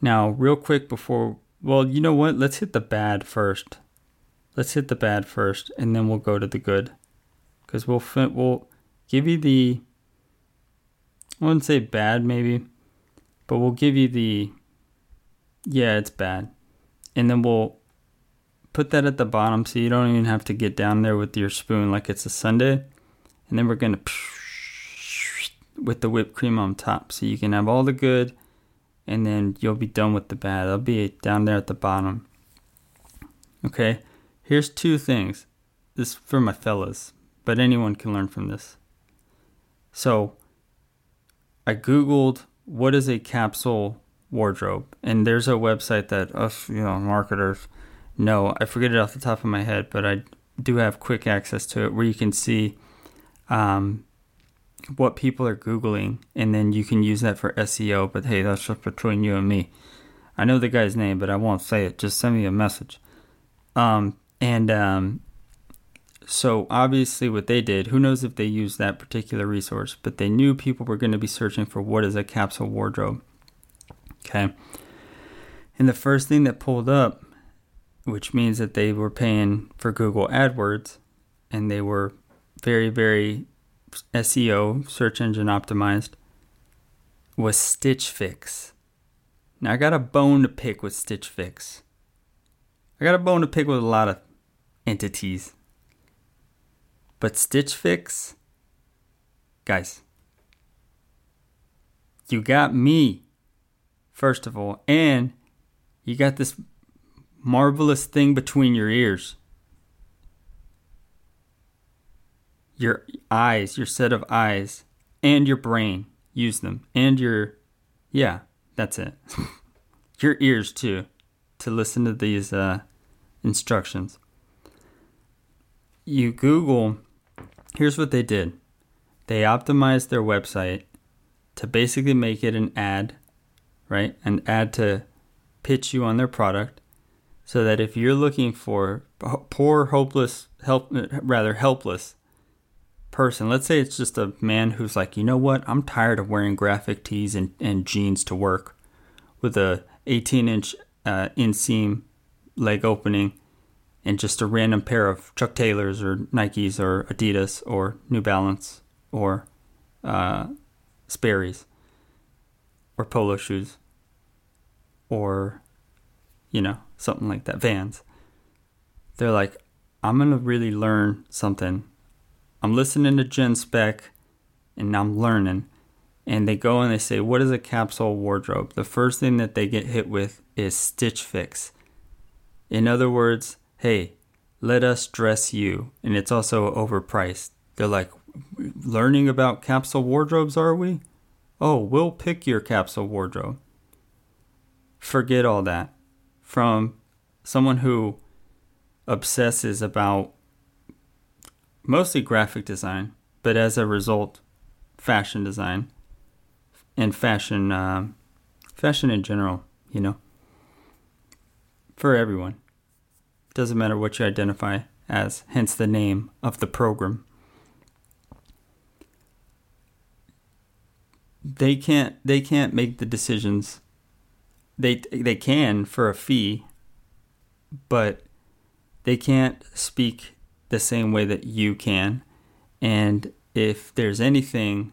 Now, real quick before, well, you know what? Let's hit the bad first. Let's hit the bad first, and then we'll go to the good, because we'll we'll give you the. I wouldn't say bad, maybe, but we'll give you the. Yeah, it's bad, and then we'll put that at the bottom so you don't even have to get down there with your spoon like it's a sundae, and then we're gonna <sniffs> with the whipped cream on top. So you can have all the good and then you'll be done with the bad. It'll be down there at the bottom. Okay, here's two things. This for my fellas, but anyone can learn from this. So I Googled what is a capsule wardrobe, and there's a website that us, you know, marketers know. I forget it off the top of my head, but I do have quick access to it where you can see um, what people are Googling, and then you can use that for SEO. But hey, that's just between you and me. I know the guy's name, but I won't say it. Just send me a message. Um, and um, so obviously, what they did, who knows if they used that particular resource, but they knew people were going to be searching for what is a capsule wardrobe. Okay. And the first thing that pulled up, which means that they were paying for Google AdWords, and they were very, very SEO, search engine optimized, was Stitch Fix. Now I got a bone to pick with Stitch Fix. I got a bone to pick with a lot of entities. But Stitch Fix, guys, you got me, first of all, and you got this marvelous thing between your ears. your eyes, your set of eyes, and your brain. Use them. And your, yeah, that's it. <laughs> your ears too, to listen to these uh, instructions. You Google, here's what they did they optimized their website to basically make it an ad, right? An ad to pitch you on their product so that if you're looking for poor, hopeless, help, rather helpless person, let's say it's just a man who's like, you know what, I'm tired of wearing graphic tees and, and jeans to work with a 18 inch uh, inseam leg opening and just a random pair of Chuck Taylors or Nikes or Adidas or New Balance or uh, Sperry's. or polo shoes or you know, something like that, Vans. They're like, I'm going to really learn something. I'm listening to Gen Spec and I'm learning. And they go and they say, What is a capsule wardrobe? The first thing that they get hit with is Stitch Fix. In other words, hey, let us dress you. And it's also overpriced. They're like, Learning about capsule wardrobes, are we? Oh, we'll pick your capsule wardrobe. Forget all that. From someone who obsesses about mostly graphic design, but as a result, fashion design and fashion, uh, fashion in general. You know, for everyone. Doesn't matter what you identify as. Hence the name of the program. They can't. They can't make the decisions. They they can for a fee, but they can't speak the same way that you can. And if there's anything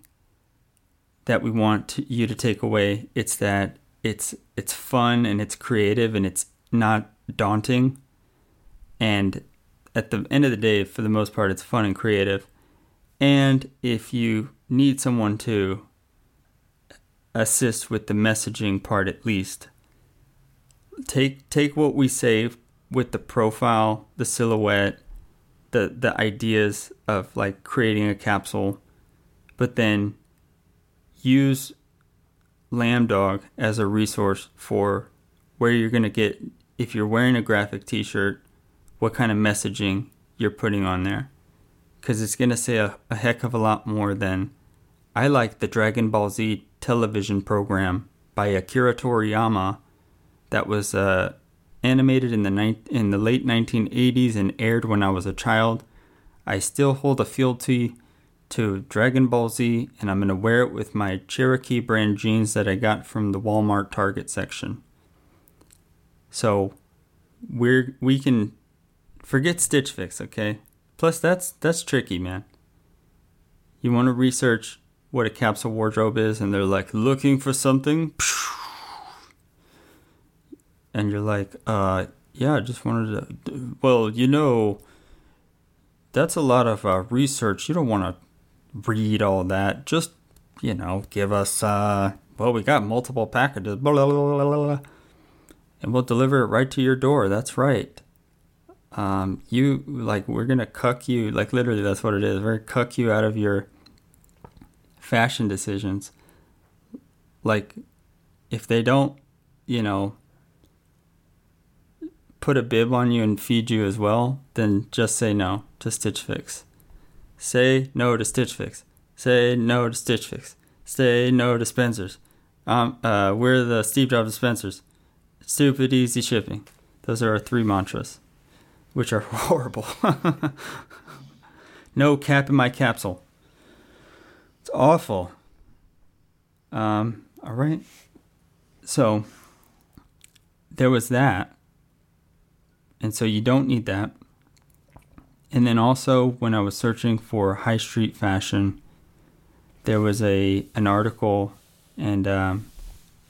that we want to, you to take away, it's that it's it's fun and it's creative and it's not daunting. And at the end of the day, for the most part, it's fun and creative. And if you need someone to assist with the messaging part at least, take take what we say with the profile, the silhouette, the the ideas of like creating a capsule, but then use Lambdog as a resource for where you're going to get if you're wearing a graphic t-shirt, what kind of messaging you're putting on there. Cuz it's going to say a, a heck of a lot more than I like the Dragon Ball Z television program by Akira Toriyama that was uh, animated in the ni- in the late 1980s and aired when I was a child. I still hold a fealty to Dragon Ball Z, and I'm gonna wear it with my Cherokee brand jeans that I got from the Walmart Target section. So we're we can forget Stitch Fix, okay? Plus that's that's tricky, man. You want to research what a capsule wardrobe is, and they're like looking for something and you're like, uh, yeah, I just wanted to. Well, you know, that's a lot of uh, research. You don't want to read all that. Just, you know, give us, uh, well, we got multiple packages, blah, blah, blah, and we'll deliver it right to your door. That's right. Um, you, like, we're to cuck you, like, literally, that's what it is. We're to cuck you out of your fashion decisions. Like, if they don't, you know, put a bib on you and feed you as well, then just say no to Stitch Fix. Say no to Stitch Fix. Say no to Stitch Fix. Say no to Spencer's. Um, uh, we're the Steve Jobs dispensers. Stupid easy shipping. Those are our three mantras, which are <laughs> horrible. no cap in my capsule. It's awful. Um, all right. So there was that. And so you don't need that. And then also when I was searching for high street fashion, there was a an article, and um,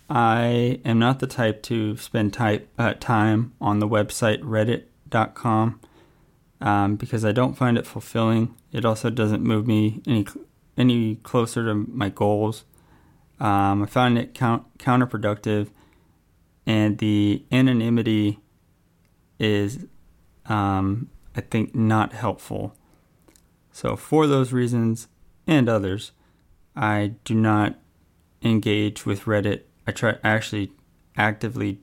I am not the type to spend type, uh, time on the website Reddit.com um, because I don't find it fulfilling. It also doesn't move me any any closer to my goals. Um, I find it count, counterproductive, and the anonymity is, um, I think, not helpful. So, for those reasons and others, I do not engage with Reddit. I try actually actively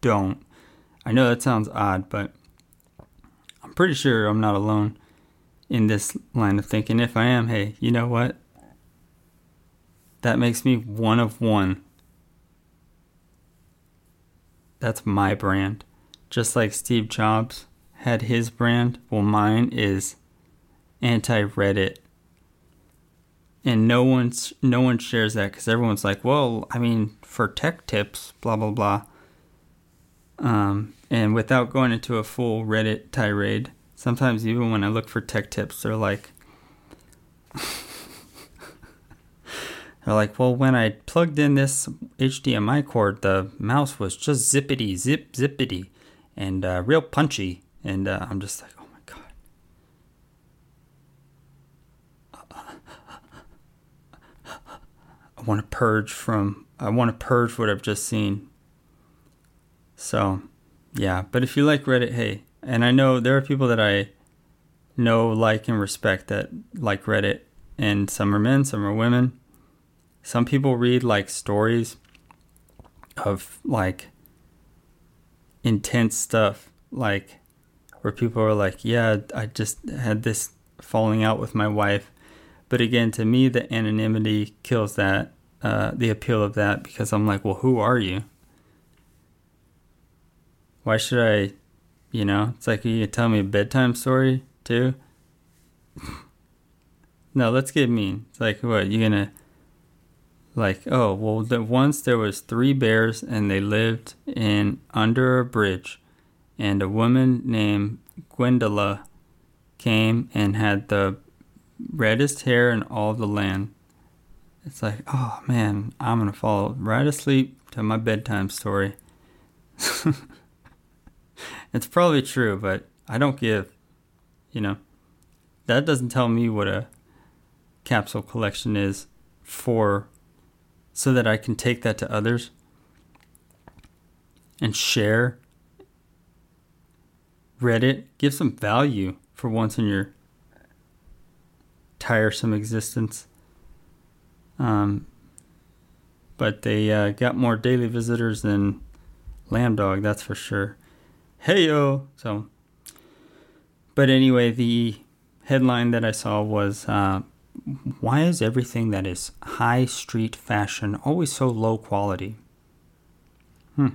don't. I know that sounds odd, but I'm pretty sure I'm not alone in this line of thinking. If I am, hey, you know what? That makes me one of one. That's my brand just like Steve Jobs had his brand, well, mine is anti Reddit. And no one's no one shares that because everyone's like, well, I mean, for tech tips, blah blah blah. Um, and without going into a full Reddit tirade, sometimes even when I look for tech tips, they're like, <laughs> They're like, well, when I plugged in this HDMI cord, the mouse was just zippity, zip, zippity, and uh, real punchy. And uh, I'm just like, oh my god. I want to purge from. I want to purge what I've just seen. So, yeah. But if you like Reddit, hey, and I know there are people that I know, like, and respect that like Reddit, and some are men, some are women some people read like stories of like intense stuff, like where people are like, yeah, I just had this falling out with my wife. But again, to me, the anonymity kills that, uh, the appeal of that, because I'm like, well, who are you? Why should I, you know? It's like you tell me a bedtime story too. <laughs> no, let's get mean. It's like, what you're gonna like oh well the, once there was three bears and they lived in under a bridge and a woman named gwendola came and had the reddest hair in all the land it's like oh man i'm gonna fall right asleep to my bedtime story <laughs> it's probably true but i don't give you know that doesn't tell me what a capsule collection is for so that I can take that to others and share Reddit. Give some value for once in your tiresome existence. Um, but they uh, got more daily visitors than Lambdog, that's for sure. Hey yo! So, but anyway, the headline that I saw was uh, why is everything that is high street fashion always so low quality? Hmm.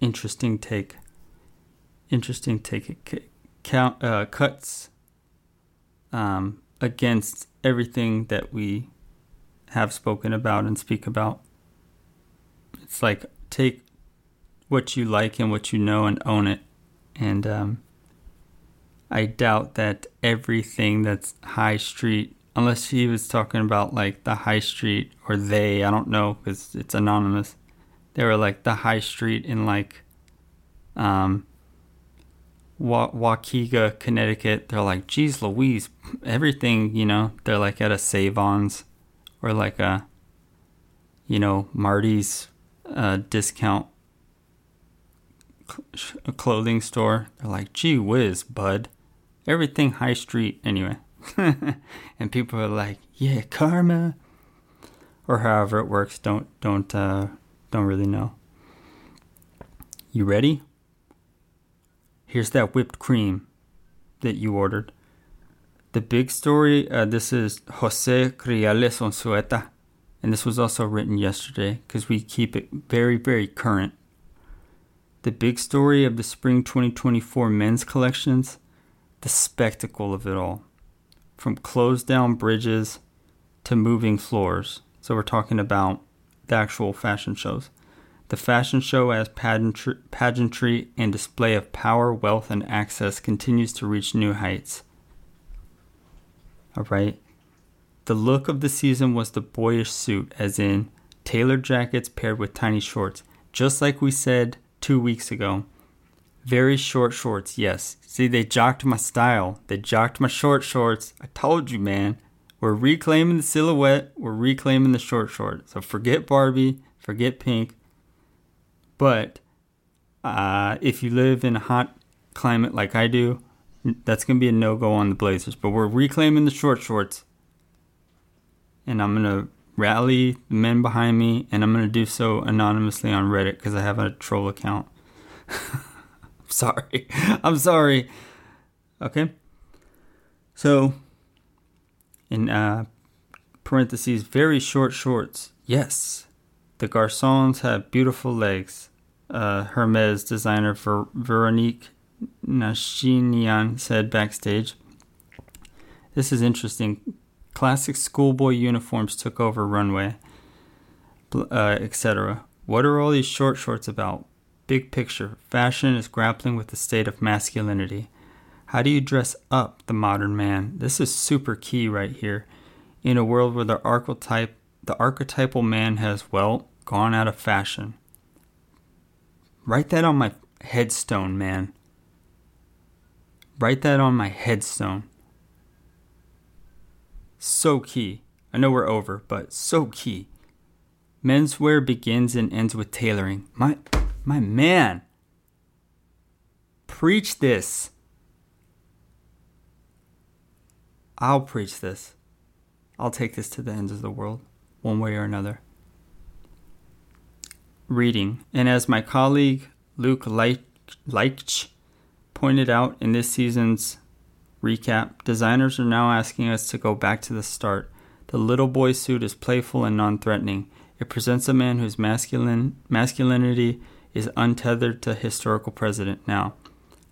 Interesting take. Interesting take. Count, uh, cuts um, against everything that we have spoken about and speak about. It's like take what you like and what you know and own it. And um, I doubt that everything that's high street, unless he was talking about like the high street or they, I don't know because it's anonymous. They were like the high street in like um, Wa- Connecticut. They're like, geez, Louise, everything, you know, they're like at a Save-Ons or like a, you know, Marty's uh, discount clothing store. They're like, gee whiz, bud everything high street anyway. <laughs> and people are like, "Yeah, karma," or however it works. Don't don't uh, don't really know. You ready? Here's that whipped cream that you ordered. The big story. Uh, this is Jose Criales Unzueta, and this was also written yesterday because we keep it very very current. The big story of the spring 2024 men's collections the spectacle of it all from closed down bridges to moving floors. So we're talking about the actual fashion shows. The fashion show as pageantry, pageantry and display of power, wealth, and access continues to reach new heights. All right. The look of the season was the boyish suit, as in tailored jackets paired with tiny shorts, just like we said two weeks ago. Very short shorts, yes. See, they jocked my style. They jocked my short shorts. I told you, man. We're reclaiming the silhouette. We're reclaiming the short short. So forget Barbie, forget pink. But uh, if you live in a hot climate like I do, that's going to be a no go on the Blazers. But we're reclaiming the short shorts. And I'm going to rally the men behind me. And I'm going to do so anonymously on Reddit because I have a troll account. <laughs> sorry. <laughs> I'm sorry. Okay. So, in uh, parentheses, very short shorts. Yes, the garçons have beautiful legs. Uh, Hermes designer for Veronique Nichanian said backstage. This is interesting. Classic schoolboy uniforms took over runway, uh, etc. What are all these short shorts about? Big picture, fashion is grappling with the state of masculinity. How do you dress up the modern man? This is super key right here. in a world where the archetype the archetypal man has well gone out of fashion. Write that on my headstone, man. Write that on my headstone. So key. I know we're over, but so key. Menswear begins and ends with tailoring. My my man. Preach this. I'll preach this. I'll take this to the ends of the world, one way or another. Reading. And as my colleague Luke Leitch pointed out in this season's recap, designers are now asking us to go back to the start. The little boy suit is playful and non threatening. It presents a man whose masculine masculinity is untethered to historical precedent. Now,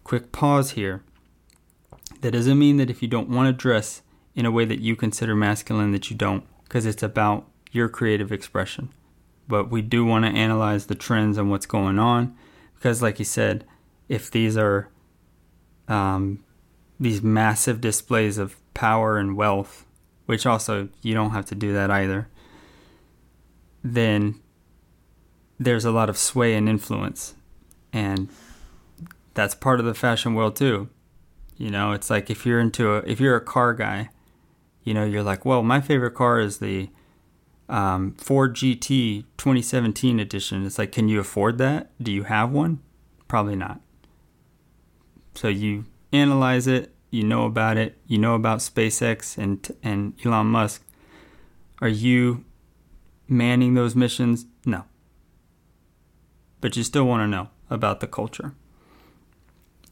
quick pause here. That doesn't mean that if you don't want to dress in a way that you consider masculine that you don't, because it's about your creative expression. But we do want to analyze the trends and what's going on, because, like you said, if these are um, these massive displays of power and wealth, which also you don't have to do that either, then there's a lot of sway and influence. And that's part of the fashion world too. You know, it's like if you're into a if you're a car guy, you know, you're like, well, my favorite car is the um, Ford GT 2017 edition. It's like, can you afford that? Do you have one? Probably not. So you analyze it, you know about it, you know about SpaceX and and Elon Musk. Are you manning those missions? No. But you still want to know about the culture.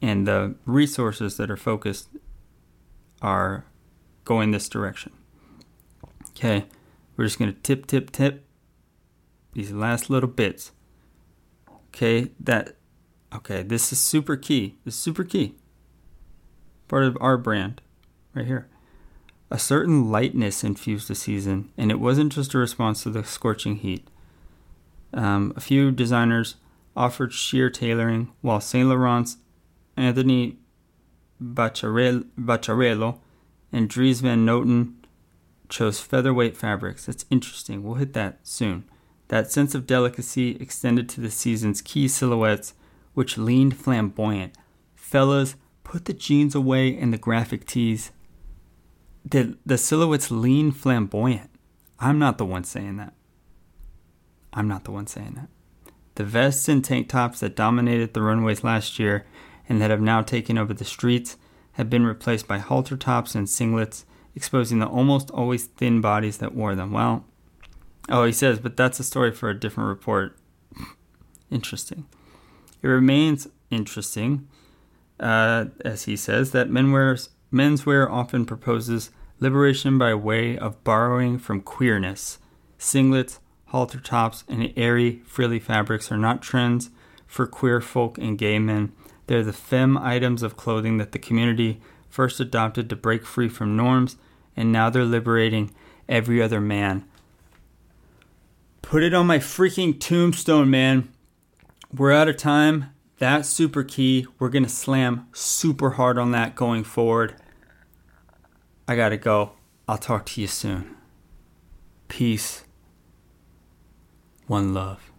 And the resources that are focused are going this direction. Okay, we're just going to tip, tip, tip these last little bits. Okay, that, okay, this is super key. This is super key. Part of our brand right here. A certain lightness infused the season, and it wasn't just a response to the scorching heat. Um, a few designers offered sheer tailoring, while Saint Laurent's Anthony Vaccarello and Dries Van Noten chose featherweight fabrics. That's interesting. We'll hit that soon. That sense of delicacy extended to the season's key silhouettes, which leaned flamboyant. Fellas, put the jeans away and the graphic tees the the silhouettes lean flamboyant. I'm not the one saying that. I'm not the one saying that. The vests and tank tops that dominated the runways last year and that have now taken over the streets have been replaced by halter tops and singlets, exposing the almost always thin bodies that wore them. Well, oh, he says, but that's a story for a different report. <laughs> interesting. It remains interesting, uh, as he says, that men wears Menswear often proposes liberation by way of borrowing from queerness. Singlets, halter tops, and airy, frilly fabrics are not trends for queer folk and gay men. They're the femme items of clothing that the community first adopted to break free from norms, and now they're liberating every other man. Put it on my freaking tombstone, man. We're out of time. That's super key. We're going to slam super hard on that going forward. I gotta go. I'll talk to you soon. Peace. One love.